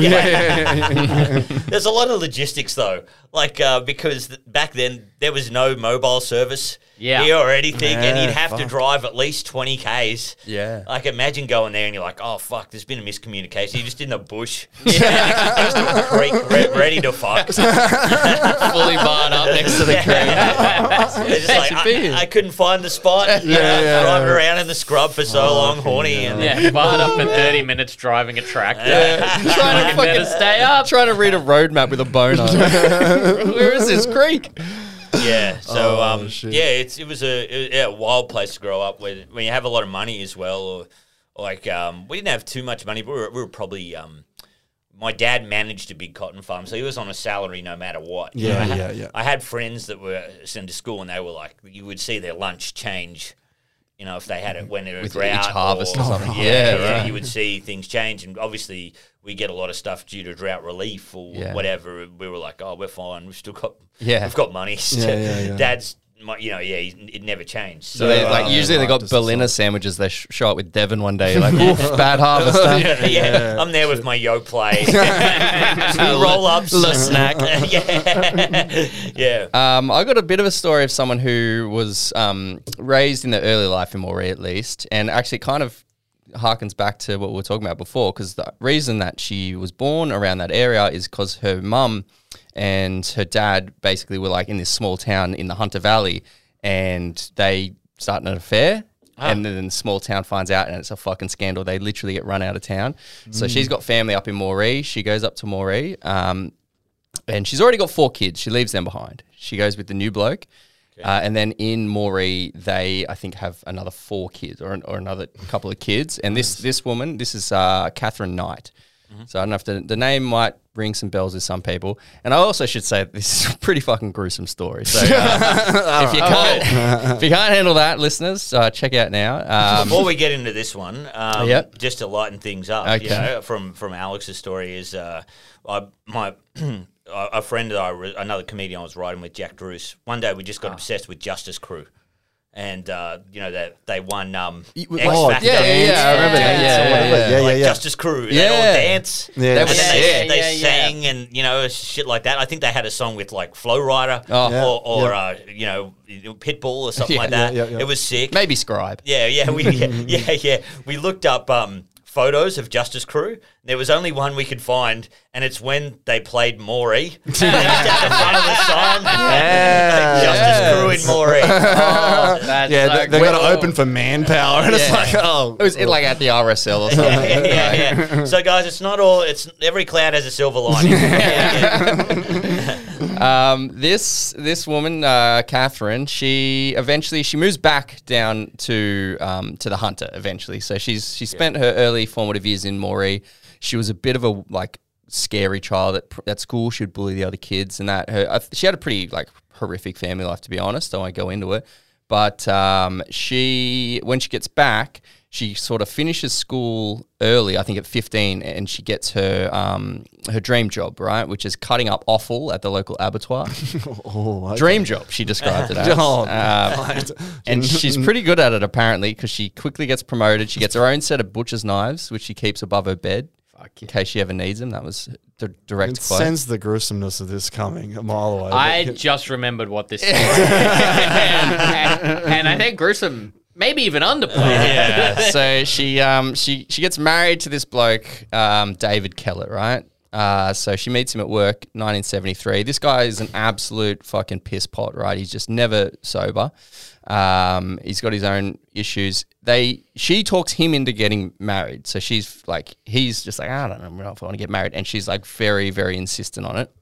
There's a lot of logistics though, like uh, because th- back then there was no mobile service Yeah. here or anything, and Yeah, you'd have to fuck. drive at least twenty k's. Yeah. Like imagine going there and you're like, oh fuck, there's been a miscommunication. You're just in the bush, next to a creek, re- ready to fuck. Fully barred up next to the creek. It's just like, I. I couldn't find the spot. Yeah, yeah, driving yeah. around in the scrub for so long, horny, and Yeah, barred up for 30 minutes driving a tractor. Trying to fucking stay up. Trying to read a road map with a boner. Where is this creek? yeah. So Oh, um, yeah, it's it was a, it- yeah, a wild place to grow up when when you have a lot of money as well. Or like um, we didn't have too much money, but we were, we were probably um, my dad managed a big cotton farm, so he was on a salary no matter what. You Yeah, know, I had- yeah, yeah. I had friends that were sent to school, and they were like, you would see their lunch change. You know, if they had it when they were With drought each harvest or something. Yeah, Yeah, yeah, right. you would see things change, and obviously we get a lot of stuff due to drought relief or Yeah. whatever. We were like, oh, we're fine. We've still got, Yeah. we've got money. Yeah, yeah, yeah. Dad's, my- you know, yeah, it never changed. So they, like Yeah. usually they Right, got just a Berliner sandwiches. They sh- show up with Devon one day. Like, oof, bad harvest. huh? yeah, I'm there with my Yoplait, roll ups, Le Snak. yeah, yeah. Um, I got a bit of a story of someone who was um, raised in the early life in Moree, at least, and actually kind of harkens back to what we were talking about before. Because the reason that she was born around that area is because her mum and her dad basically were like in this small town in the Hunter Valley, and they start an affair. And then the small town finds out, and it's a fucking scandal. They literally get run out of town. So she's got family up in Moree. She goes up to Moree. Um, and she's already got four kids. She leaves them behind. She goes with the new bloke. Uh, and then in Moree, they I think have another four kids or, or another couple of kids. And this this woman, this is uh, Katherine Knight. So I don't know if the, the name might ring some bells with some people. And I also should say this is a pretty fucking gruesome story. So uh, if you can't if you can't handle that, listeners, uh, check out now. Um, Before we get into this one, um, Yep. just to lighten things up, you Okay. know, from from Alex's story is uh, I, my a friend that I re- another comedian I was writing with Jack Druce. One day we just got obsessed with Justice Crew. And uh, you know that they won um, X oh, Factor yeah, yeah, yeah, I remember that. dance Yeah, yeah, yeah. Yeah, like yeah, yeah. Justice Crew. They all Yeah. dance. Yeah. They And then they, they Yeah, yeah. sang and you know shit like that. I think they had a song with like Flo Rida Oh. Or, or yeah. uh, you know Pitbull or something Yeah, like that. yeah, yeah, yeah. It was sick. maybe Scribe. Yeah, yeah, we yeah, yeah, yeah. We looked up um, photos of Justice Crew. There was only one we could find, and it's when they played Moree. just at the front of the sign, Justice Crew in Moree. Oh, that's Yeah, so they, they got to open for manpower, and it's like, oh, It was in, like at the RSL or something. yeah, yeah, yeah. So, guys, it's not all. It's every cloud has a silver lining. Um, this this woman, uh, Katherine, she eventually she moves back down to um, to the Hunter eventually. So she's she spent her early formative years in Moree. She was a bit of a like scary child at, at school. She'd bully the other kids and that. Her she had a pretty like horrific family life to be honest. I won't go into it. But um, she, when she gets back, she sort of finishes school early. I think at fifteen, and she gets her um, her dream job, right, which is cutting up offal at the local abattoir. oh, okay. dream job, she described it as. Oh, Um, and she's pretty good at it apparently because she quickly gets promoted. She gets her own set of butcher's knives, which she keeps above her bed. in case she ever needs them, That was the direct It quote. sends the gruesomeness of this coming a mile away. I just remembered what this story is. and, and I think gruesome, maybe even underplayed. Yeah. so she um she she gets married to this bloke um David Kellett, right? Uh, so she meets him at work, 1973. This guy is an absolute fucking piss pot, right? He's just never sober. Um, he's got his own issues. They she talks him into getting married. So she's like, he's just like, I don't know if I want to get married, and she's like very very insistent on it.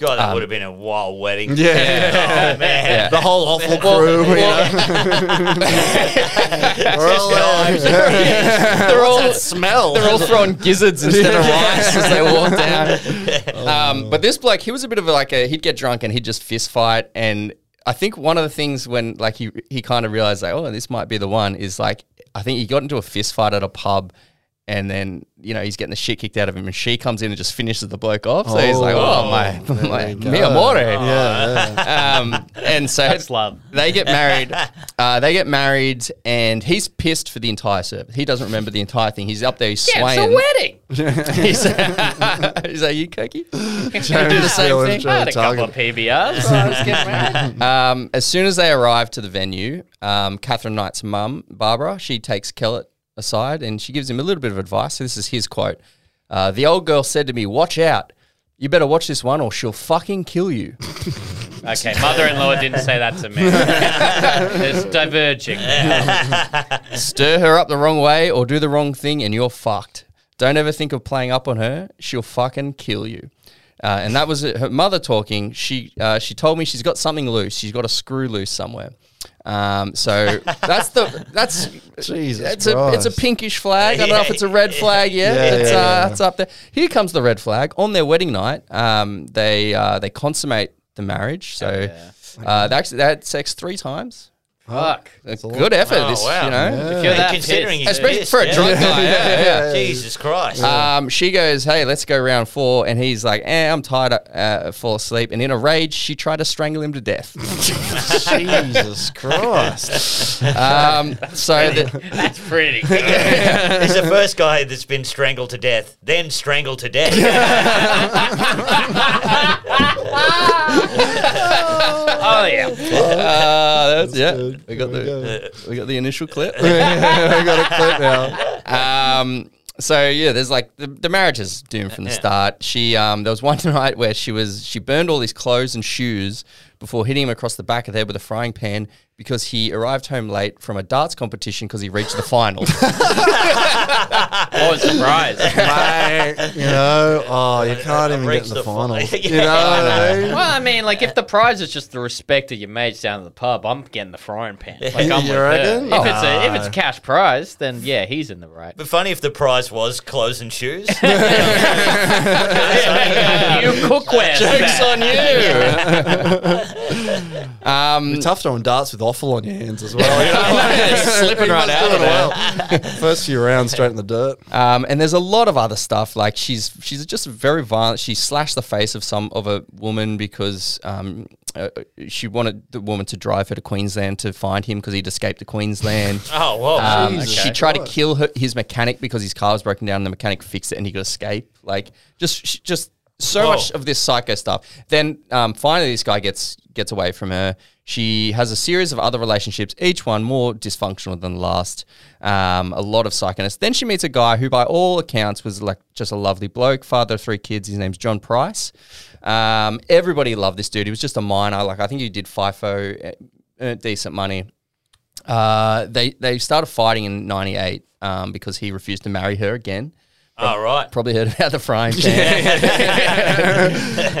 God, that would have been a wild wedding. yeah. Oh, man. The whole awful crew. you know? We're all there. They're all smell. They're all throwing gizzards instead of rice as they walk down. Um, but this bloke, he was a bit of a, like a, he'd get drunk and he'd just fist fight. And I think one of the things when like he, he kind of realized like, oh, this might be the one is like, I think he got into a fist fight at a pub and then, you know, he's getting the shit kicked out of him and she comes in and just finishes the bloke off. So he's like, oh, my, my, you mi amore. Yeah, yeah. Um, and so That's love. they get married. Uh, they get married, and he's pissed for the entire service. He doesn't remember the entire thing. He's up there, he's Yeah, swaying. it's a wedding. he's, he's like, you cookie? Jeremy's do the same thing. I had a couple of PBRs. so I was getting married. Um, as soon as they arrive to the venue, um, Katherine Knight's mum, Barbara, she takes Kellett aside and she gives him a little bit of advice. So this is his quote. Uh, the old girl said to me, watch out. You better watch this one or she'll fucking kill you. Okay, mother-in-law didn't say that to me. it's diverging. Stir her up the wrong way or do the wrong thing and you're fucked. Don't ever think of playing up on her. She'll fucking kill you. Uh, and that was her mother talking. She uh, she told me she's got something loose. She's got a screw loose somewhere. Um, so that's the that's Jesus it's a it's a pinkish flag. I don't know if it's a red flag yet. Yeah, it's yeah, uh, yeah. it's up there. Here comes the red flag on their wedding night. Um, they uh, they consummate the marriage. So uh, they actually they had sex three times. Fuck. A good effort. Oh, this wow. you know. If you're that Considering Especially pissed, for a yeah. drunk guy. Yeah, yeah. Jesus Christ. Um, she goes, "Hey, let's go round four. and he's like, "Eh, I'm tired. Uh, fall asleep." And in a rage, she tried to strangle him to death. Jesus Christ. um, so the, That's pretty good. He's the first guy that's been strangled to death, then strangled to death. Oh, yeah. uh, that's, yeah, good. We got There we the we got the initial clip. we got a clip now. um, so yeah, there's like the, the marriage is doomed from the start. She um, there was one night where she was she burned all his clothes and shoes before hitting him across the back of the head with a frying pan because he arrived home late from a darts competition because he reached the final. What was the prize? Mate, you know, oh, you can't even get in the, the final. fi- You know I mean? Well, I mean, like, if the prize is just the respect of your mates down at the pub, I'm getting the frying pan. Like, I'm You with her. reckon? If it's a if Oh. it's a cash prize, then yeah, he's in the right. But funny if the prize was clothes and shoes. you cookware. Jokes set. on you. um, It's tough throwing darts with offal on your hands as well. You know? Slipping You right must out of it well. First few rounds straight in the dirt. Um, and there's a lot of other stuff. Like she's she's just very violent. She slashed the face of some of a woman because um, uh, she wanted the woman to drive her to Queensland to find him because he'd escaped to Queensland. oh, well. Um, Jesus She tried to kill her, his mechanic because his car was broken down. and The mechanic fixed it, and he could escape. Like just, sh- just so Whoa. much of this psycho stuff. Then um, finally, this guy gets gets away from her. She has a series of other relationships, each one more dysfunctional than the last. Um, a lot of psychoness. Then she meets a guy who, by all accounts, was like just a lovely bloke, father of three kids. His name's John Price. Um, everybody loved this dude. He was just a miner. Like I think he did FIFO, eh, earned decent money. Uh, they they started fighting in '98 um, because he refused to marry her again. All right. Probably heard about the frying pan.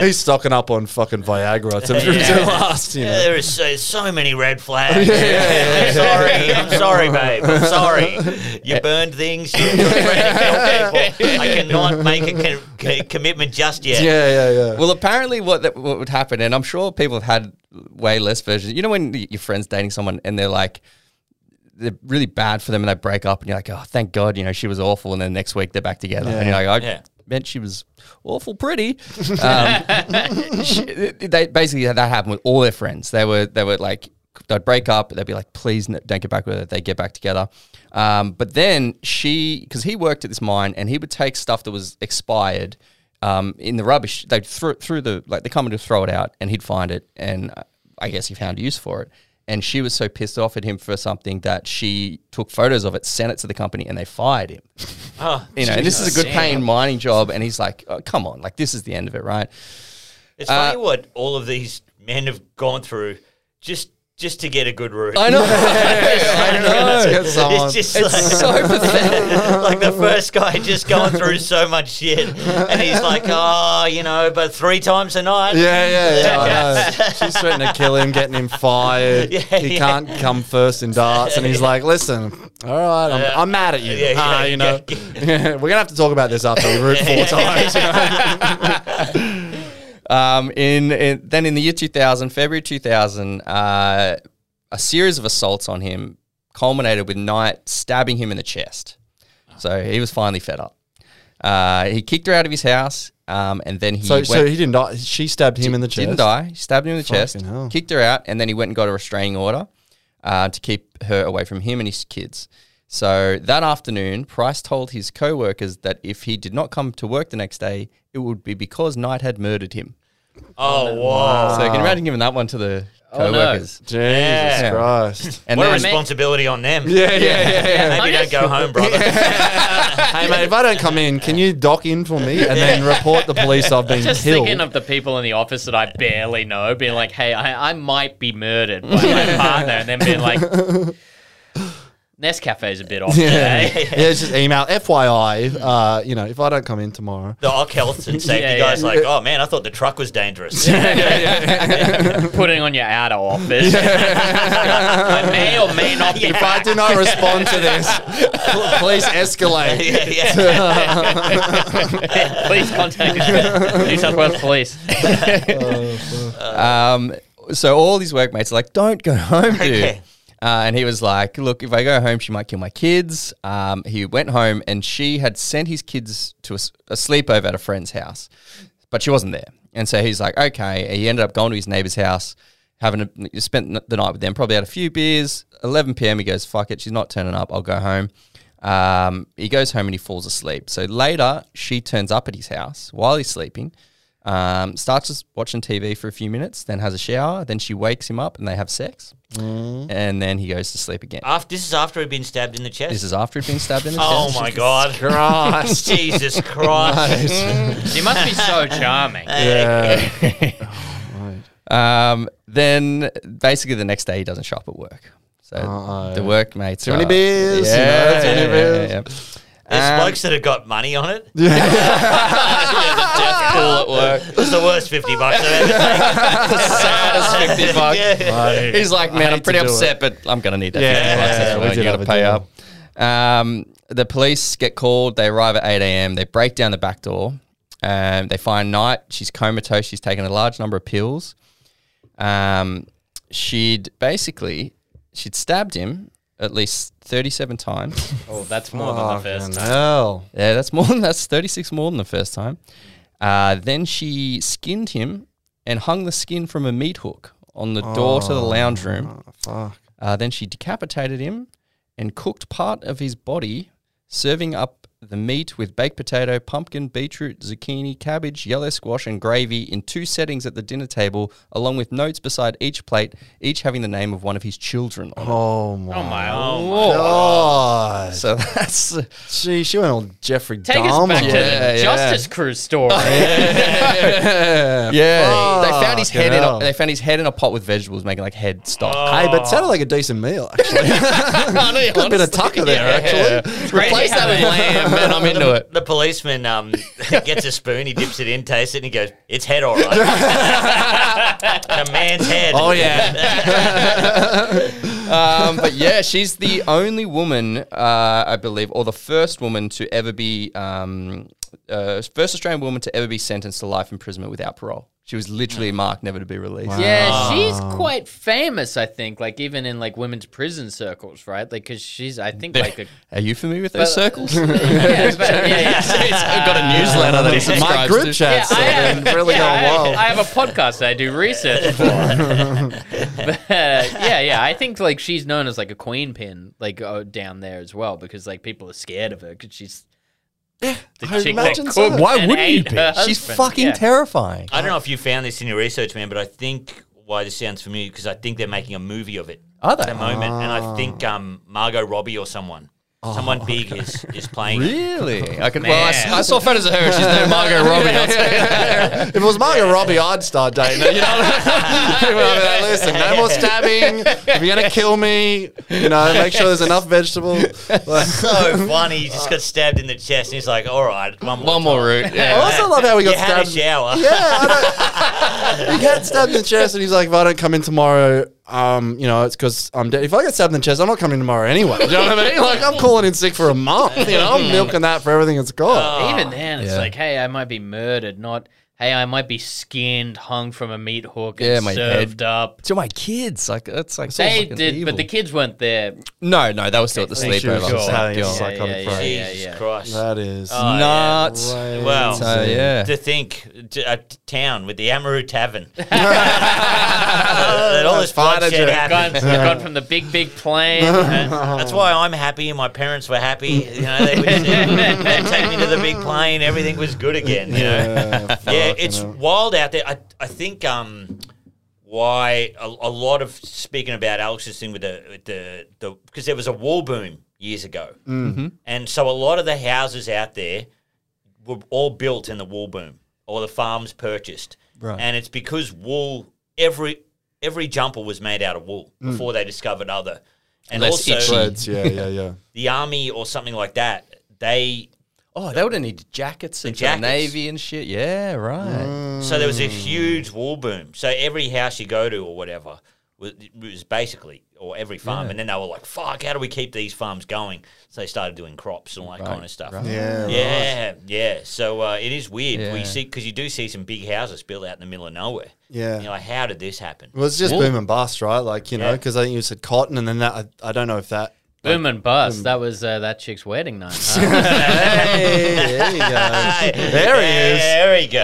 He's stocking up on fucking Viagra to, to last, you know. There is so, so many red flags. I'm sorry. I'm sorry, babe. I'm sorry. You burned things. You you're trying to kill people. I cannot make a co- co- commitment just yet. Yeah, yeah, yeah. well, apparently, what that, what would happen, and I'm sure people have had way less versions. You know, when your friend's dating someone and they're like. They're really bad for them and they break up and you're like, oh, thank God, you know, she was awful. And then next week they're back together. And you're like, I Yeah. meant she was awful pretty. Um, she, they basically that happened with all their friends. They were they were like they'd break up. They'd be like, please don't get back with her. They get back together. Um, but then she, because he worked at this mine and he would take stuff that was expired um, in the rubbish. They'd throw through the, like, they come in to throw it out and he'd find it. And uh, I guess he found use for it. And she was so pissed off at him for something that she took photos of it, sent it to the company, and they fired him. Oh, You know, and this is a good paying mining job. And he's like, oh, come on, like, this is the end of it, right? It's Uh, funny what all of these men have gone through just just to get a good route. I know. I know. It's just It's like, so pathetic. like the first guy just going through so much shit, and he's like, oh, you know, but three times a night. Yeah, yeah, yeah. I know. She's threatening to kill him, getting him fired. Yeah, he yeah. can't come first in darts, and he's like, "Listen, all right, I'm, I'm mad at you. Yeah, yeah, Ah, you know, yeah, we're gonna have to talk about this after we root four times." you know? Um, in, in then in the year 2000, February 2000, uh, a series of assaults on him culminated with Knight stabbing him in the chest. So he was finally fed up. Uh, he kicked her out of his house, um, and then he So, went, so he didn't die. She stabbed him in the chest. didn't die. He stabbed him in the chest, hell. kicked her out, and then he went and got a restraining order uh, to keep her away from him and his kids. So that afternoon, Price told his co-workers that if he did not come to work the next day, it would be because Knight had murdered him. Oh, oh wow. So you can imagine giving that one to the Oh, no. co-workers. Jesus Yeah. Christ. And what a then, responsibility on them. Yeah, yeah, yeah. yeah. Maybe don't go home, brother. hey, mate, if I don't come in, can you dock in for me and then report the police I've been Just killed? thinking of the people in the office that I barely know, being like, "Hey, I, I might be murdered by my partner," and then being like, "Nescafe's a bit off yeah. today." yeah, it's just email. FYI, uh, you know, if I don't come in tomorrow. The Ock Health and Safety Yeah, guy's yeah. like, oh man, I thought the truck was dangerous. Putting on your outer office. I may or may not be. If I do not respond to this, please escalate. yeah, yeah. Please contact New South Wales Police. um, so all these workmates are like, "Don't go home, dude." Uh, and he was like, "Look, if I go home, she might kill my kids." Um, he went home, and she had sent his kids to a sleepover at a friend's house, but she wasn't there. And so he's like, "Okay." He ended up going to his neighbor's house, having a, spent the night with them. Probably had a few beers. 11 p.m. He goes, "Fuck it, she's not turning up. I'll go home." Um, he goes home and he falls asleep. So later, she turns up at his house while he's sleeping. Um, starts just watching TV for a few minutes, then has a shower, then she wakes him up and they have sex, and then he goes to sleep again. After, this is after he'd been stabbed in the chest. This is after he'd been stabbed in the oh chest. Oh my god, Christ. Jesus Christ! She must be so charming. Yeah. Um, then basically the next day he doesn't show up at work. So Uh-oh. the workmates Too many are- beers, you Yeah, know, too many yeah, beers. yeah, yeah. There's Um, blokes that have got money on it. Pool at work. It's the worst fifty bucks I've ever taken. Saddest 50 bucks. Yeah. He's like, man, I'm pretty to do upset, but I'm gonna need that Yeah, 50 bucks. That's we you gotta pay up. Um, the police get called. They arrive at 8 a.m. They break down the back door. Um, they find Knight. She's comatose. She's taken a large number of pills. Um, she'd basically she'd stabbed him at least 37 times. Oh, that's more than the first Fucking time. hell. yeah, that's more than that's 36 more than the first time. Uh, then she skinned him and hung the skin from a meat hook on the door to the lounge room. Oh, fuck. Uh, then she decapitated him and cooked part of his body, serving up the meat with baked potato, pumpkin, beetroot, zucchini, cabbage, yellow squash, and gravy in two settings at the dinner table, along with notes beside each plate, each having the name of one of his children on it. Oh my. Oh my Oh lord. God. So that's Gee, she went all Jeffrey Take us Dahmer. back to the yeah. Justice Crew story. yeah. yeah. they found his Fucking head in a, they found his head in a pot with vegetables, making like head stock. Hey, but sounded like a decent meal, actually. Got a bit of tucker there, actually. Replace that with lamb, and I'm into it. The policeman um, gets a spoon, he dips it in, tastes it, and he goes, "It's head, all right." a man's head. Oh, yeah. um, but yeah, she's the only woman, uh, I believe, or the first woman to ever be, um, uh, first Australian woman to ever be sentenced to life imprisonment without parole. She was literally marked never to be released. Yeah, she's quite famous. I think, like even in like women's prison circles, right? Like, because she's, I think, like a Are you familiar with those circles? yeah, but- yeah, yeah. I've got a newsletter that he My subscribes group to. chats Yeah, I have have, really yeah, going I, wild. I have a podcast that I do research for. but, uh, yeah, yeah, I think like she's known as like a queen pin, like uh, down there as well, because like people are scared of her because she's the I chick imagine that so. cooked Why and wouldn't you ate be? her She's husband. fucking Yeah. terrifying. I don't know if you found this in your research, man, but I think why this sounds familiar because I think they're making a movie of it Are they? at the moment, and I think um, Margot Robbie or someone, someone oh, big is is playing. it. Really? I can. Well, I, s- Man. I saw photos of her. and She's no Margot Robbie. I'll tell that. If it was Margot Robbie, I'd start dating her. You know what I mean? I'd be like, Listen, no more stabbing. If you're gonna kill me, you know, make sure there's enough vegetables. Like, So funny, he just got stabbed in the chest, and he's like, "All right, one more, One more time." route. I Yeah. also love how he got You had a stabbed. shower. Yeah, I don't, he got stabbed in the chest, and he's like, "If I don't come in tomorrow, um, you know, it's because I'm dead. If I get stabbed in the chest, I'm not coming tomorrow anyway. Do you know what I mean? Like, I'm calling in sick for a month. You know, I'm milking that for everything it's got. Even then, it's Yeah. like, hey, I might be murdered, not hey, I might be skinned, hung from a meat hook, and Yeah, my served up. To my kids, like it's like so They did, evil. but the kids weren't there. No, no, they were still at the She was sleepover. just having a God. psychotic yeah, break. yeah, Jesus. Christ. That is Oh. Nuts. crazy. Well, So yeah. To think, a town with the Amaroo Tavern. that all this Fighter bloodshed jet. Gone, happened. they've gone from the big, big plane. uh, That's why I'm happy and my parents were happy. You know, they would they'd take me to the big plane. Everything was good again. You know? Yeah, yeah, it's hell. wild out there. I, I think um, why a, a lot of speaking about Alex's thing with the with the the because there was a wool boom years ago, mm-hmm. and so a lot of the houses out there were all built in the wool boom or the farms purchased, Right. and it's because wool every every jumper was made out of wool before they discovered other, and Less also itchy. Threads, yeah, yeah, yeah. the army or something like that. They Oh, they would have needed jackets and jackets. the navy and shit. Yeah, right. So there was a huge wool boom. So every house you go to or whatever was, was basically, or every farm, and then they were like, "Fuck, how do we keep these farms going?" So they started doing crops and all that kind of stuff. Yeah, yeah, yeah. So uh, it is weird. We see because you do see some big houses built out in the middle of nowhere. Yeah. You're like, how did this happen? Well, it's just Wool. boom and bust, right? Like you know, because I think you said cotton, and then that I, I don't know if that. Boom and bust. That was uh, that chick's wedding night. huh? hey, there you go. There he is. There we go.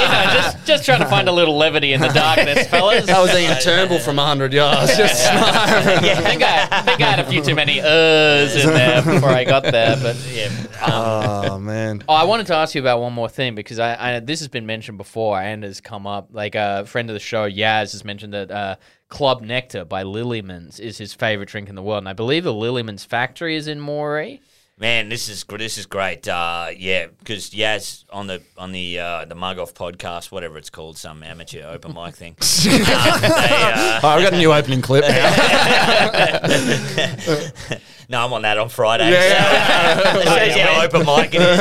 you know, just just trying to find a little levity in the darkness, fellas. I was eating a Turnbull from hundred yards. Just yeah, I think I, I think I had a few too many uhs in there before I got there. But yeah, oh man. Oh, I wanted to ask you about one more thing because I, I this has been mentioned before and has come up. Like a friend of the show, Yaz, has mentioned that uh, Club Nectar by Lillyman's is his favorite drink in the world, and I believe the Lillyman's factory is in Moree. Man, this is this is great. Uh, yeah, because Yaz on the on the uh, the Mug Off podcast, whatever it's called, some amateur open mic thing. um, they, uh, Oh, I've got a new opening clip no, I'm on that on Friday. Yeah, So, it shows you how open mic it is.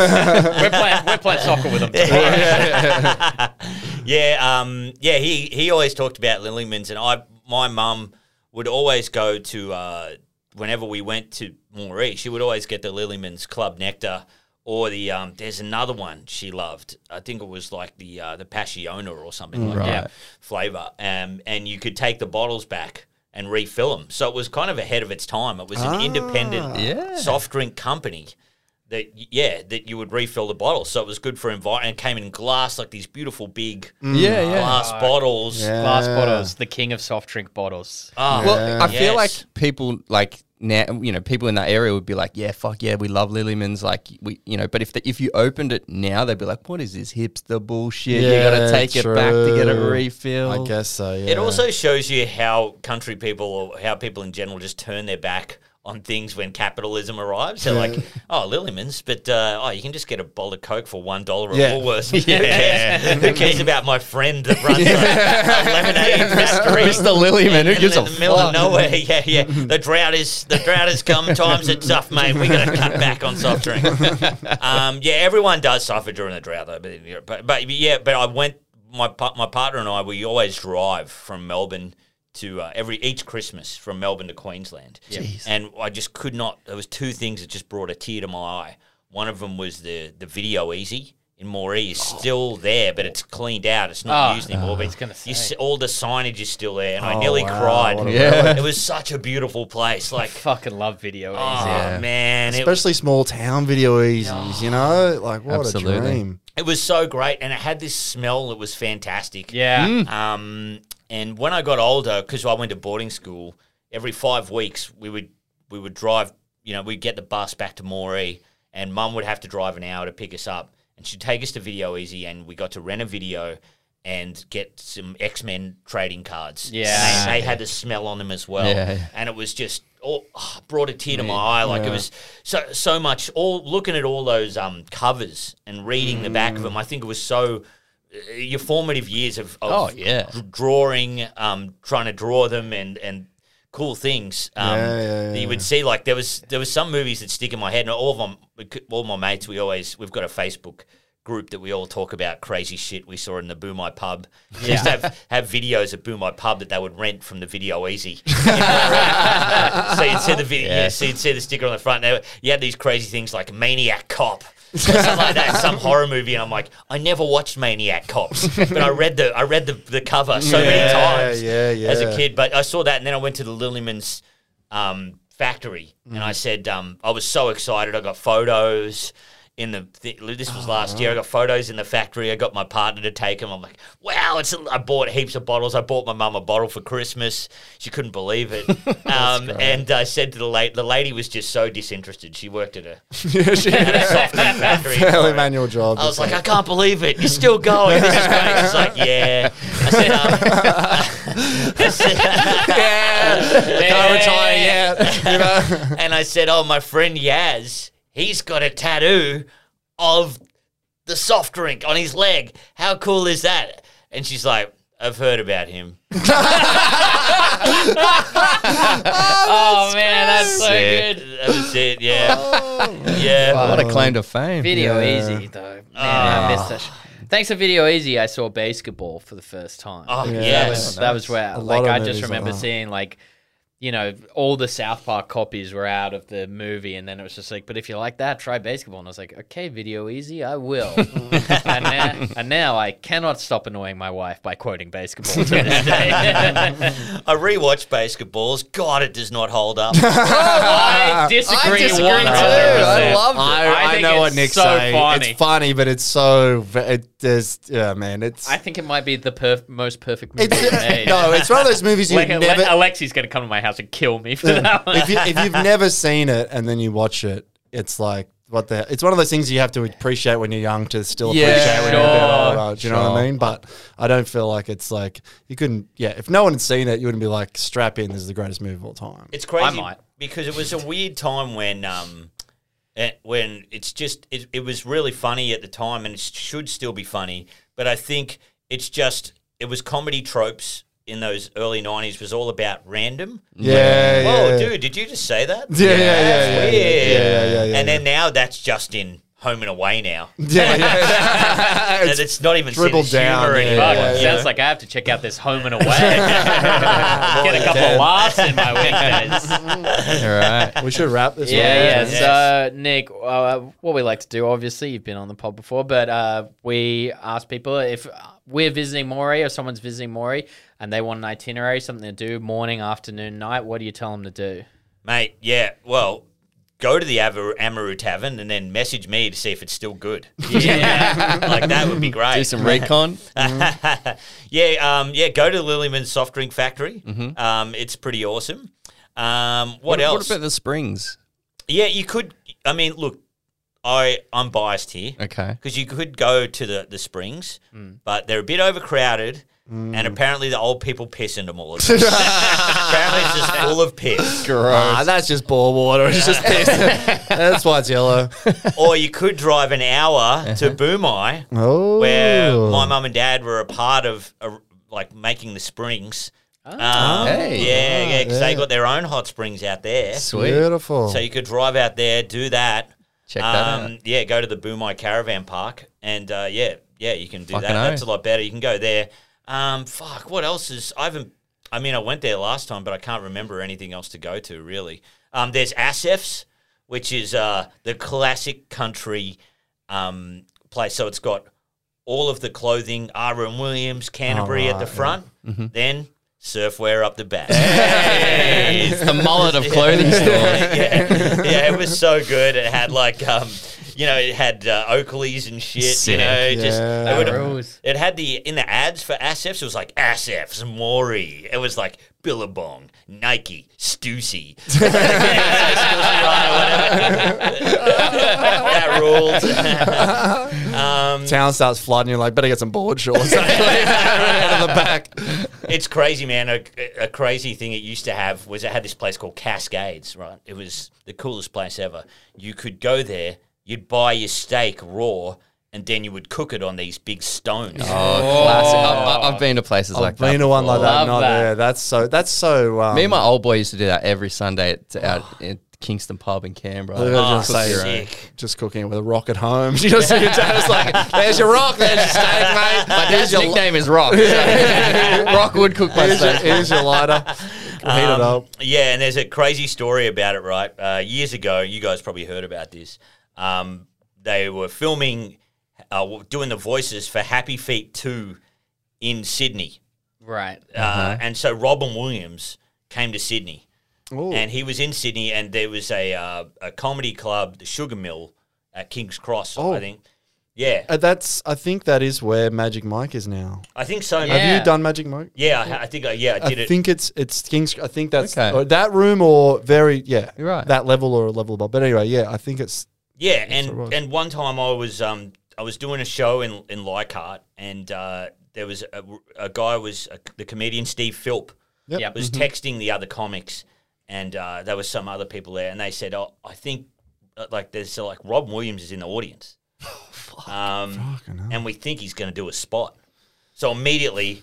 We're playing we're playing soccer with them. tomorrow. yeah, um, yeah. He he always talked about Lillyman's, and I my mum would always go to uh, whenever we went to Moree. She would always get the Lillyman's Club Nectar. Or the um, there's another one she loved. I think it was like the uh, the Passiona or something like that flavor. Um, and you could take the bottles back and refill them. So it was kind of ahead of its time. It was an independent Yeah. soft drink company that yeah that you would refill the bottles. So it was good for environment. And it came in glass like these beautiful big mm. Yeah, yeah. glass bottles. Yeah. Glass bottles, the king of soft drink bottles. Oh, Well, I feel like people like now, you know, people in that area would be like, "Yeah, fuck yeah, we love Lillyman's." Like, we, you know, but if the, if you opened it now, they'd be like, "What is this hipster bullshit? you got to Yeah, take it back to get a refill." I guess so. Yeah. It also shows you how country people or how people in general just turn their back on things when capitalism arrives. They're like, oh, Lillyman's, but uh, oh, you can just get a bowl of Coke for one dollar at Yeah. Woolworths. Who cares? Who cares about my friend that runs a, a lemonade factory? Mr. Lillyman, who gives in a the middle fuck? of nowhere? Yeah, yeah. The drought is the drought has come. Times are tough, mate. We got to cut back on soft drink. Um, yeah, everyone does suffer during the drought, though. But, but, but yeah, but I went. My my partner and I, we always drive from Melbourne to uh, every each Christmas from Melbourne to Queensland. And I just could not. There was two things that just brought a tear to my eye. One of them was the the video easy in Moree is still there, but it's cleaned out. It's not Oh, used anymore. I But was gonna you see, all the signage is still there, and I Oh, nearly wow, cried. Yeah. It was such a beautiful place. Like, Fucking love video. oh Easy. Yeah. man, it, Especially small town video easies, you know? Like, what Absolutely. a dream. it was so great, and it had this smell that was fantastic. Yeah. Um, and when I got older, because I went to boarding school, every five weeks we would we would drive. You know, we'd get the bus back to Moree, and Mum would have to drive an hour to pick us up, and she'd take us to Video Easy, and we got to rent a video and get some X Men trading cards. Yeah. And they, they had the smell on them as well, Yeah, yeah. and it was just. Oh, brought a tear to my eye. Like it was so so much. All looking at all those um covers and reading the back of them. I think it was so your formative years of, of Oh, yeah. dr- drawing, um, trying to draw them and and cool things. Um, Yeah, yeah, yeah. You would see like there was there was some movies that stick in my head, and all of them, all my mates, we always we've got a Facebook group that we all talk about crazy shit we saw in the Boomi Pub. We used to have, have videos at My Pub that they would rent from the Video Easy. so you'd see the video, Yeah. so you'd see the sticker on the front. They You had these crazy things like Maniac Cop. Something like that, some horror movie, and I'm like, I never watched Maniac Cops, but I read the I read the, the cover so many times yeah, yeah. as a kid. But I saw that, and then I went to the Lillyman's um, factory, and Mm. I said, um, I was so excited. I got photos in the. Th- this was last year. I got photos in the factory. I got my partner to take them. I'm like, wow! It's. I bought heaps of bottles. I bought my mum a bottle for Christmas. She couldn't believe it. um, and I said to the lady, the lady was just so disinterested. She worked at a, at a soft drink factory. Fairly manual job. I was like, I can't believe it. You're still going. This is great. She's like, yeah. I said, um, I said- can't retire yet. You know? and I said, oh, my friend Yaz, he's got a tattoo of the soft drink on his leg. How cool is that? And she's like, I've heard about him. Oh man, that's so Sick. good. That was it. Yeah. Oh. Yeah. What a claim to fame. Video Yeah. Easy though. Man, I ah. missed that. sh- Thanks to Video Easy, I saw BASEketball for the first time. Oh, Yeah. that yes. was, that was where, A like, lot of I just movies like remember that. seeing like, you know, all the South Park copies were out of the movie, and then it was just like, but if you like that, try BASEketball. And I was like, okay, Video Easy, I will. and, now, and now I cannot stop annoying my wife by quoting BASEketball to this day. I rewatched BASEketballs. God, it does not hold up. I disagree. I disagree too. I loved it. I, I I, know what it's Nick's so saying. funny. It's funny, but it's so v- it, there's yeah, man. It's I think it might be the perf- most perfect movie it's ever made. no, it's one of those movies you Like, never. Alexi's going to come to my house and kill me for that one. if, you, if you've never seen it and then you watch it, it's like what the. It's one of those things you have to appreciate when you're young to still Yeah, appreciate when you're a bit older. Do you know what I mean? But I don't feel like it's like you couldn't. Yeah, if no one had seen it, you wouldn't be like strap in. This is the greatest movie of all time. It's crazy might. because it was a weird time when um eh, when it's just it, it was really funny at the time and it should still be funny, but I think it's just it was comedy tropes in those early 90s was all about random. yeah, Whoa, yeah. dude, did you just say that? Yeah, yeah, yeah, That's yeah, yeah, weird. yeah, yeah, yeah, yeah, and then now that's just in Home and Away now. Yeah, yeah. and it's not even dribbled down, humor yeah, anymore. Fuck, yeah, yeah. sounds like I have to check out this home and away. Get a couple of laughs in my weekdays. All right. we should wrap this. Yeah, one. yeah. Yes. So, Nick, uh, what we like to do, obviously, you've been on the pod before, but uh, we ask people if we're visiting Moree or someone's visiting Moree and they want an itinerary, something to do morning, afternoon, night, what do you tell them to do? Mate, yeah, well, go to the Avar- Amaroo Tavern and then message me to see if it's still good. Yeah. like that would be great. Do some recon. yeah, um, yeah. Go to Lillyman's Soft Drink Factory. Mm-hmm. Um, it's pretty awesome. Um, what, else? What about the springs? yeah, you could. I mean, look, I I'm biased here Okay. because you could go to the the springs, Mm. but they're a bit overcrowded. And apparently the old people piss into them all the time. apparently it's just full of piss. Ah, that's just bore water. It's just piss. that's why it's yellow. Or you could drive an hour to Boomi, Oh, where my mum and dad were a part of, uh, like making the springs. Um, Hey. yeah, yeah, because they got their own hot springs out there. Sweet. beautiful. So you could drive out there, do that. Check that um, out. Yeah, go to the Boomi Caravan Park, and uh, yeah, yeah, you can do Fucking that. That's a lot better. You can go there. Um, fuck, what else is? I haven't. I mean, I went there last time, but I can't remember anything else to go to really. Um, there's Asef's, which is uh, the classic country um, place. So it's got all of the clothing, R. M. Williams, Canterbury at the front, then surfwear up the back. It's the mullet of clothing stores. yeah, yeah, it was so good. It had like, um, you know, it had uh, Oakleys and shit. Sick. You know, just Yeah. it, would- Rules. it had the in the ads for Asfs. It was like Asfs, Moree. It was like Billabong, Nike, Stussy. that rules. um, Town starts flooding. You're like, better get some board shorts. out of the back. it's crazy, man. A, a crazy thing it used to have was it had this place called Cascades, right? It was the coolest place ever. You could go there, you'd buy your steak raw, and then you would cook it on these big stones. Oh, classic. I've, I've been to places like that. I've that. been to one like that. Love Not that. there. That's so. That's so. Um, Me and my old boy used to do that every Sunday at, out in Kingston Pub in Canberra. I was Oh, gonna say, sick. just cooking it with a rock at home. You just see your dad's like, "There's your rock. There's your steak, mate. My Here's dad's your, nickname is Rock. so Rock would cook my here's your, steak. here's your lighter. Heat it Um, up. Yeah, and there's a crazy story about it, right? Uh, years ago, you guys probably heard about this. Um, they were filming, uh, doing the voices for Happy Feet 2 in Sydney. Right. Uh, and so Robin Williams came to Sydney. Ooh. And he was in Sydney, and there was a, uh, a comedy club, the Sugar Mill, at King's Cross, Oh. I think. Yeah, Uh, that's. I think that is where Magic Mike is now. I think so. Yeah. Have you done Magic Mike? Yeah, I, I think, I, yeah, I I did it. think it's it's King's. I think that's Okay. or that room or very yeah. You're right. That level or a level above. But anyway, yeah, I think it's Yeah, it and and one time I was um I was doing a show in in Leichhardt, and uh, there was a, a guy was a, the comedian Steve Philp Yep. Yep. was texting the other comics, and uh, there was some other people there, and they said, "Oh, I think uh, like there's uh, like Rob Williams is in the audience, um, fucking hell. and we think he's going to do a spot." So immediately,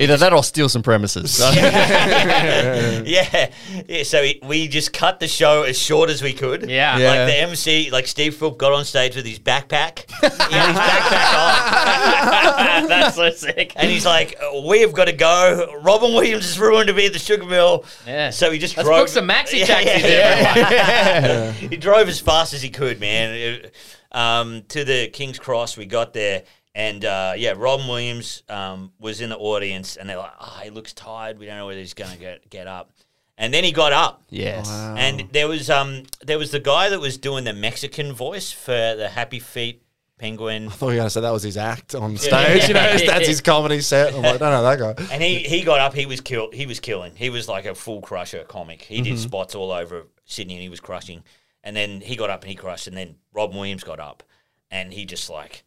Either that or steal some premises. yeah, yeah. So we- we just cut the show as short as we could. Yeah. like the MC, like Steve Philp got on stage with his backpack. he had his backpack on, That's so sick. and he's like, "We have got to go. Robin Williams is ruined to be at the Sugar Mill." Yeah. So he just Let's drove book some maxi Yeah, taxis, yeah, everyone. he drove as fast as he could, man. It- um, to the King's Cross, we got there, and uh, yeah, Robin Williams um, was in the audience, and they're like, "Oh, he looks tired. We don't know whether he's going to get get up." And then he got up, yes. and there was um there was the guy that was doing the Mexican voice for the Happy Feet Penguin, I thought you were gonna say that was his act on stage. You know, that's his comedy set. I'm like, no, no, that guy. and he he got up. He was kill. He was killing. He was like a full crusher comic. He Mm-hmm. did spots all over Sydney, and he was crushing. And then he got up and he crushed. And then Rob Williams got up, and he just like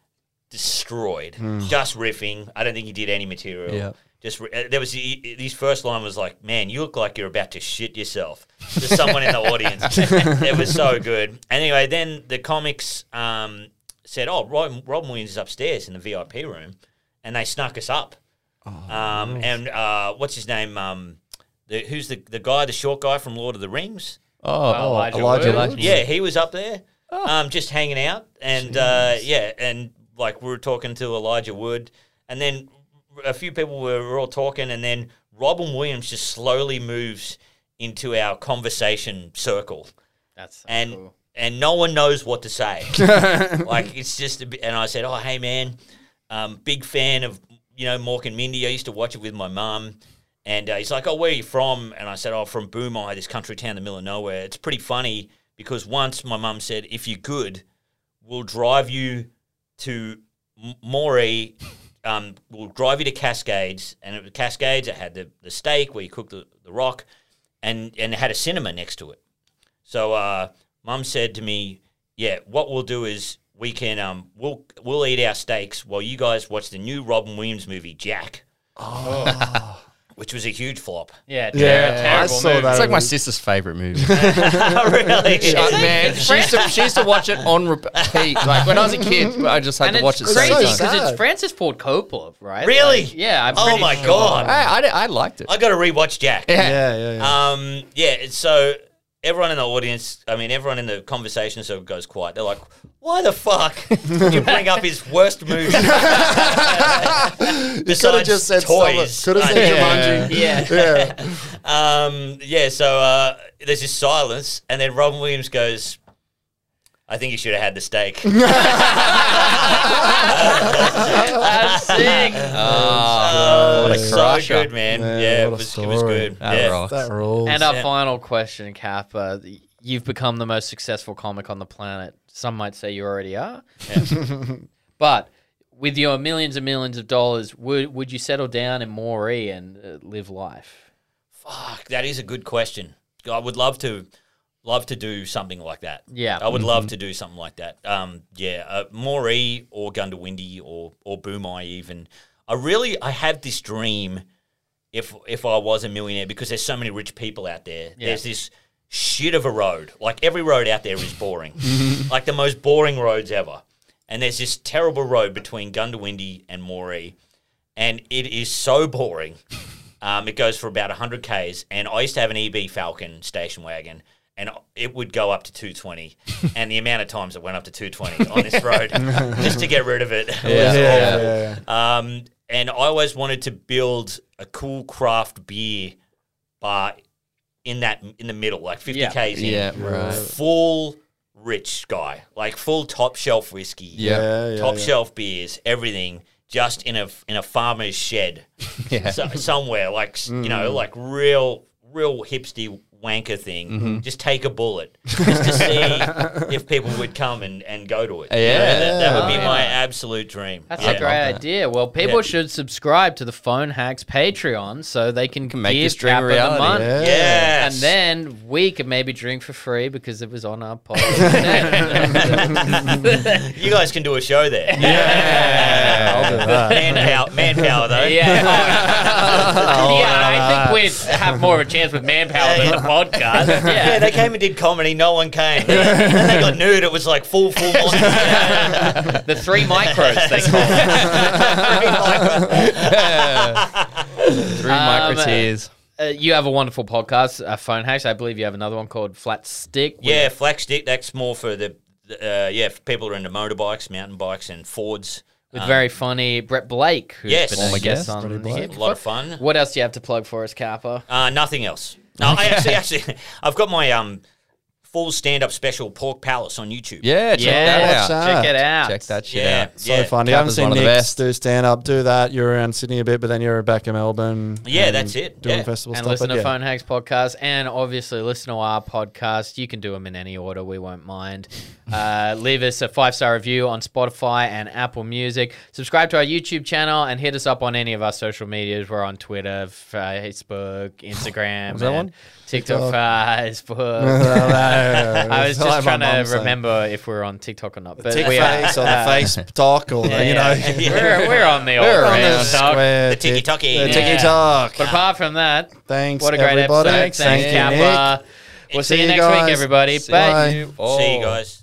destroyed, Mm. just riffing. I don't think he did any material. Yeah. Just ri- uh, there was he, his first line was like, "Man, you look like you're about to shit yourself." To someone in the audience, it was so good. Anyway, then the comics um, said, "Oh, Rob, Rob Williams is upstairs in the VIP room," and they snuck us up. um, and uh, what's his name? Um, the, who's the the guy, the short guy from Lord of the Rings? Oh, Oh, Elijah Elijah Wood. Wood. Yeah, he was up there, um, just hanging out, and uh, yeah, and like we were talking to Elijah Wood, and then a few people were, were all talking, and then Robin Williams just slowly moves into our conversation circle, That's so and cool. and no one knows what to say. like it's just a bit, and I said, "Oh, hey man, um, big fan of you know Mork and Mindy. I used to watch it with my mum." And uh, he's like, "Oh, where are you from?" And I said, "Oh, from Boomi, this country town in the middle of nowhere." It's pretty funny because once my mum said, "If you're good, we'll drive you to M- Moree." Um, we'll drive you to Cascades, and it was Cascades. It had the, the steak where you cook the, the rock, and and it had a cinema next to it. So uh, mum said to me, "Yeah, what we'll do is we can um we'll we'll eat our steaks while you guys watch the new Robin Williams movie Jack." Which was a huge flop. Yeah, ter- Yeah, I saw movie. that. It's like my sister's favorite movie. really? Man, she used, to, she used to watch it on repeat. Like when I was a kid, I just had And to watch it it's so crazy many so because it's Francis Ford Coppola, right? Really? Like, yeah. I'm Oh my sure. God. I, I, I liked it. I got to rewatch Jack. Yeah. Yeah, yeah, yeah. Um, yeah. So everyone in the audience, I mean, everyone in the conversation so goes quiet. They're like, "Why the fuck did you bring up his worst movie?" you could have just said toys. Could have said. Jumanji. Yeah. Yeah. Um, yeah, so uh, there's this silence, and then Robin Williams goes, I think you should have had the steak. That's sick. Oh, what a so crusher. good, man. Man, yeah, it what a was, it was story. good. That yeah. rocks. That rules. And our Yeah. final question, Cap. Uh, you've become the most successful comic on the planet. Some might say you already are. but with your millions and millions of dollars, would would you settle down in Moree and uh, live life? Fuck, that is a good question. I would love to, love to do something like that. Yeah. I would love to do something like that. Um, yeah, uh, Moree or Goondiwindi or or Boomi even. I really, I have this dream. If if I was a millionaire, because there's so many rich people out there. Yeah. There's this shit of a road. Like every road out there is boring. like the most boring roads ever. And there's this terrible road between Goondiwindi and Moree, and it is so boring. Um, it goes for about 100 Ks, and I used to have an EB Falcon station wagon, and it would go up to 220. and the amount of times it went up to 220 on this road just to get rid of it. was yeah, awful. yeah, yeah. Um, and I always wanted to build a cool craft beer bar in that in the middle, like 50 Yeah. Ks in. Yeah, right. Full rich guy, like full top shelf whiskey Yeah. Yeah, yeah, top yeah. shelf beers, everything, just in a in a farmer's shed, Yeah. so, somewhere like s- you Mm. know, like real real hipsty wanker thing. Mm-hmm. Just take a bullet, just to see if people would come and, and go to it. You know, Yeah. that, that would be Yeah. my absolute dream. That's Yeah. a great idea. Well, people Yeah. should subscribe to the Phone Hacks Patreon so they can, Can make give this dream a Kappa the reality. money. Yeah. Yes. And then we could maybe drink for free because it was on our podcast. you guys can do a show there. Yeah, I'll do that. Manpower, manpower though. Yeah. yeah, I think we'd have more of a chance with manpower than the podcast. Yeah, Yeah. they came and did comedy. No one came. then they got nude. It was like full, full monty. the three micros they call it. Three Um, micro tears. Uh, you have a wonderful podcast, uh, Phone Hacks. I believe you have another one called Flat Stick. Yeah, Flat stick. That's more for the, the, uh, yeah, for people who are into motorbikes, mountain bikes, and Fords. With Um, very funny Brett Blake, who's Yes. been a Former guest guest, on Freddie a lot of fun. What else do you have to plug for us, Kappa? Uh, nothing else. No, I actually, actually, I've got my um full stand-up special Pork Palace on YouTube. Yeah, check yeah, that watch out. check it out. Check that shit Yeah. out. So funny. I haven't Kappa's seen one of the Nick best. do stand up, do that. You're around Sydney a bit, but then you're back in Melbourne. Yeah, and that's it. Doing Yeah. festival and stuff. listen but to yeah. Phone Hacks podcast, and obviously listen to our podcast. You can do them in any order; we won't mind. Uh, leave us a five star review on Spotify and Apple Music. Subscribe to our YouTube channel and hit us up on any of our social medias. We're on Twitter, Facebook, Instagram, Was that and one? TikTok, Facebook. I I was just trying to remember if we're on TikTok or not, but Tick we are. face or the uh, face talk or Yeah, you know. yeah. we're, we're on the old We're on the round talk. square. The tiki-taki. The Yeah. tiki talk. But apart from that, Thanks, what a great everybody. episode! Thanks, Thank you, Kappa. Nick. We'll see, See you you next week, everybody. See Bye. you. See you guys.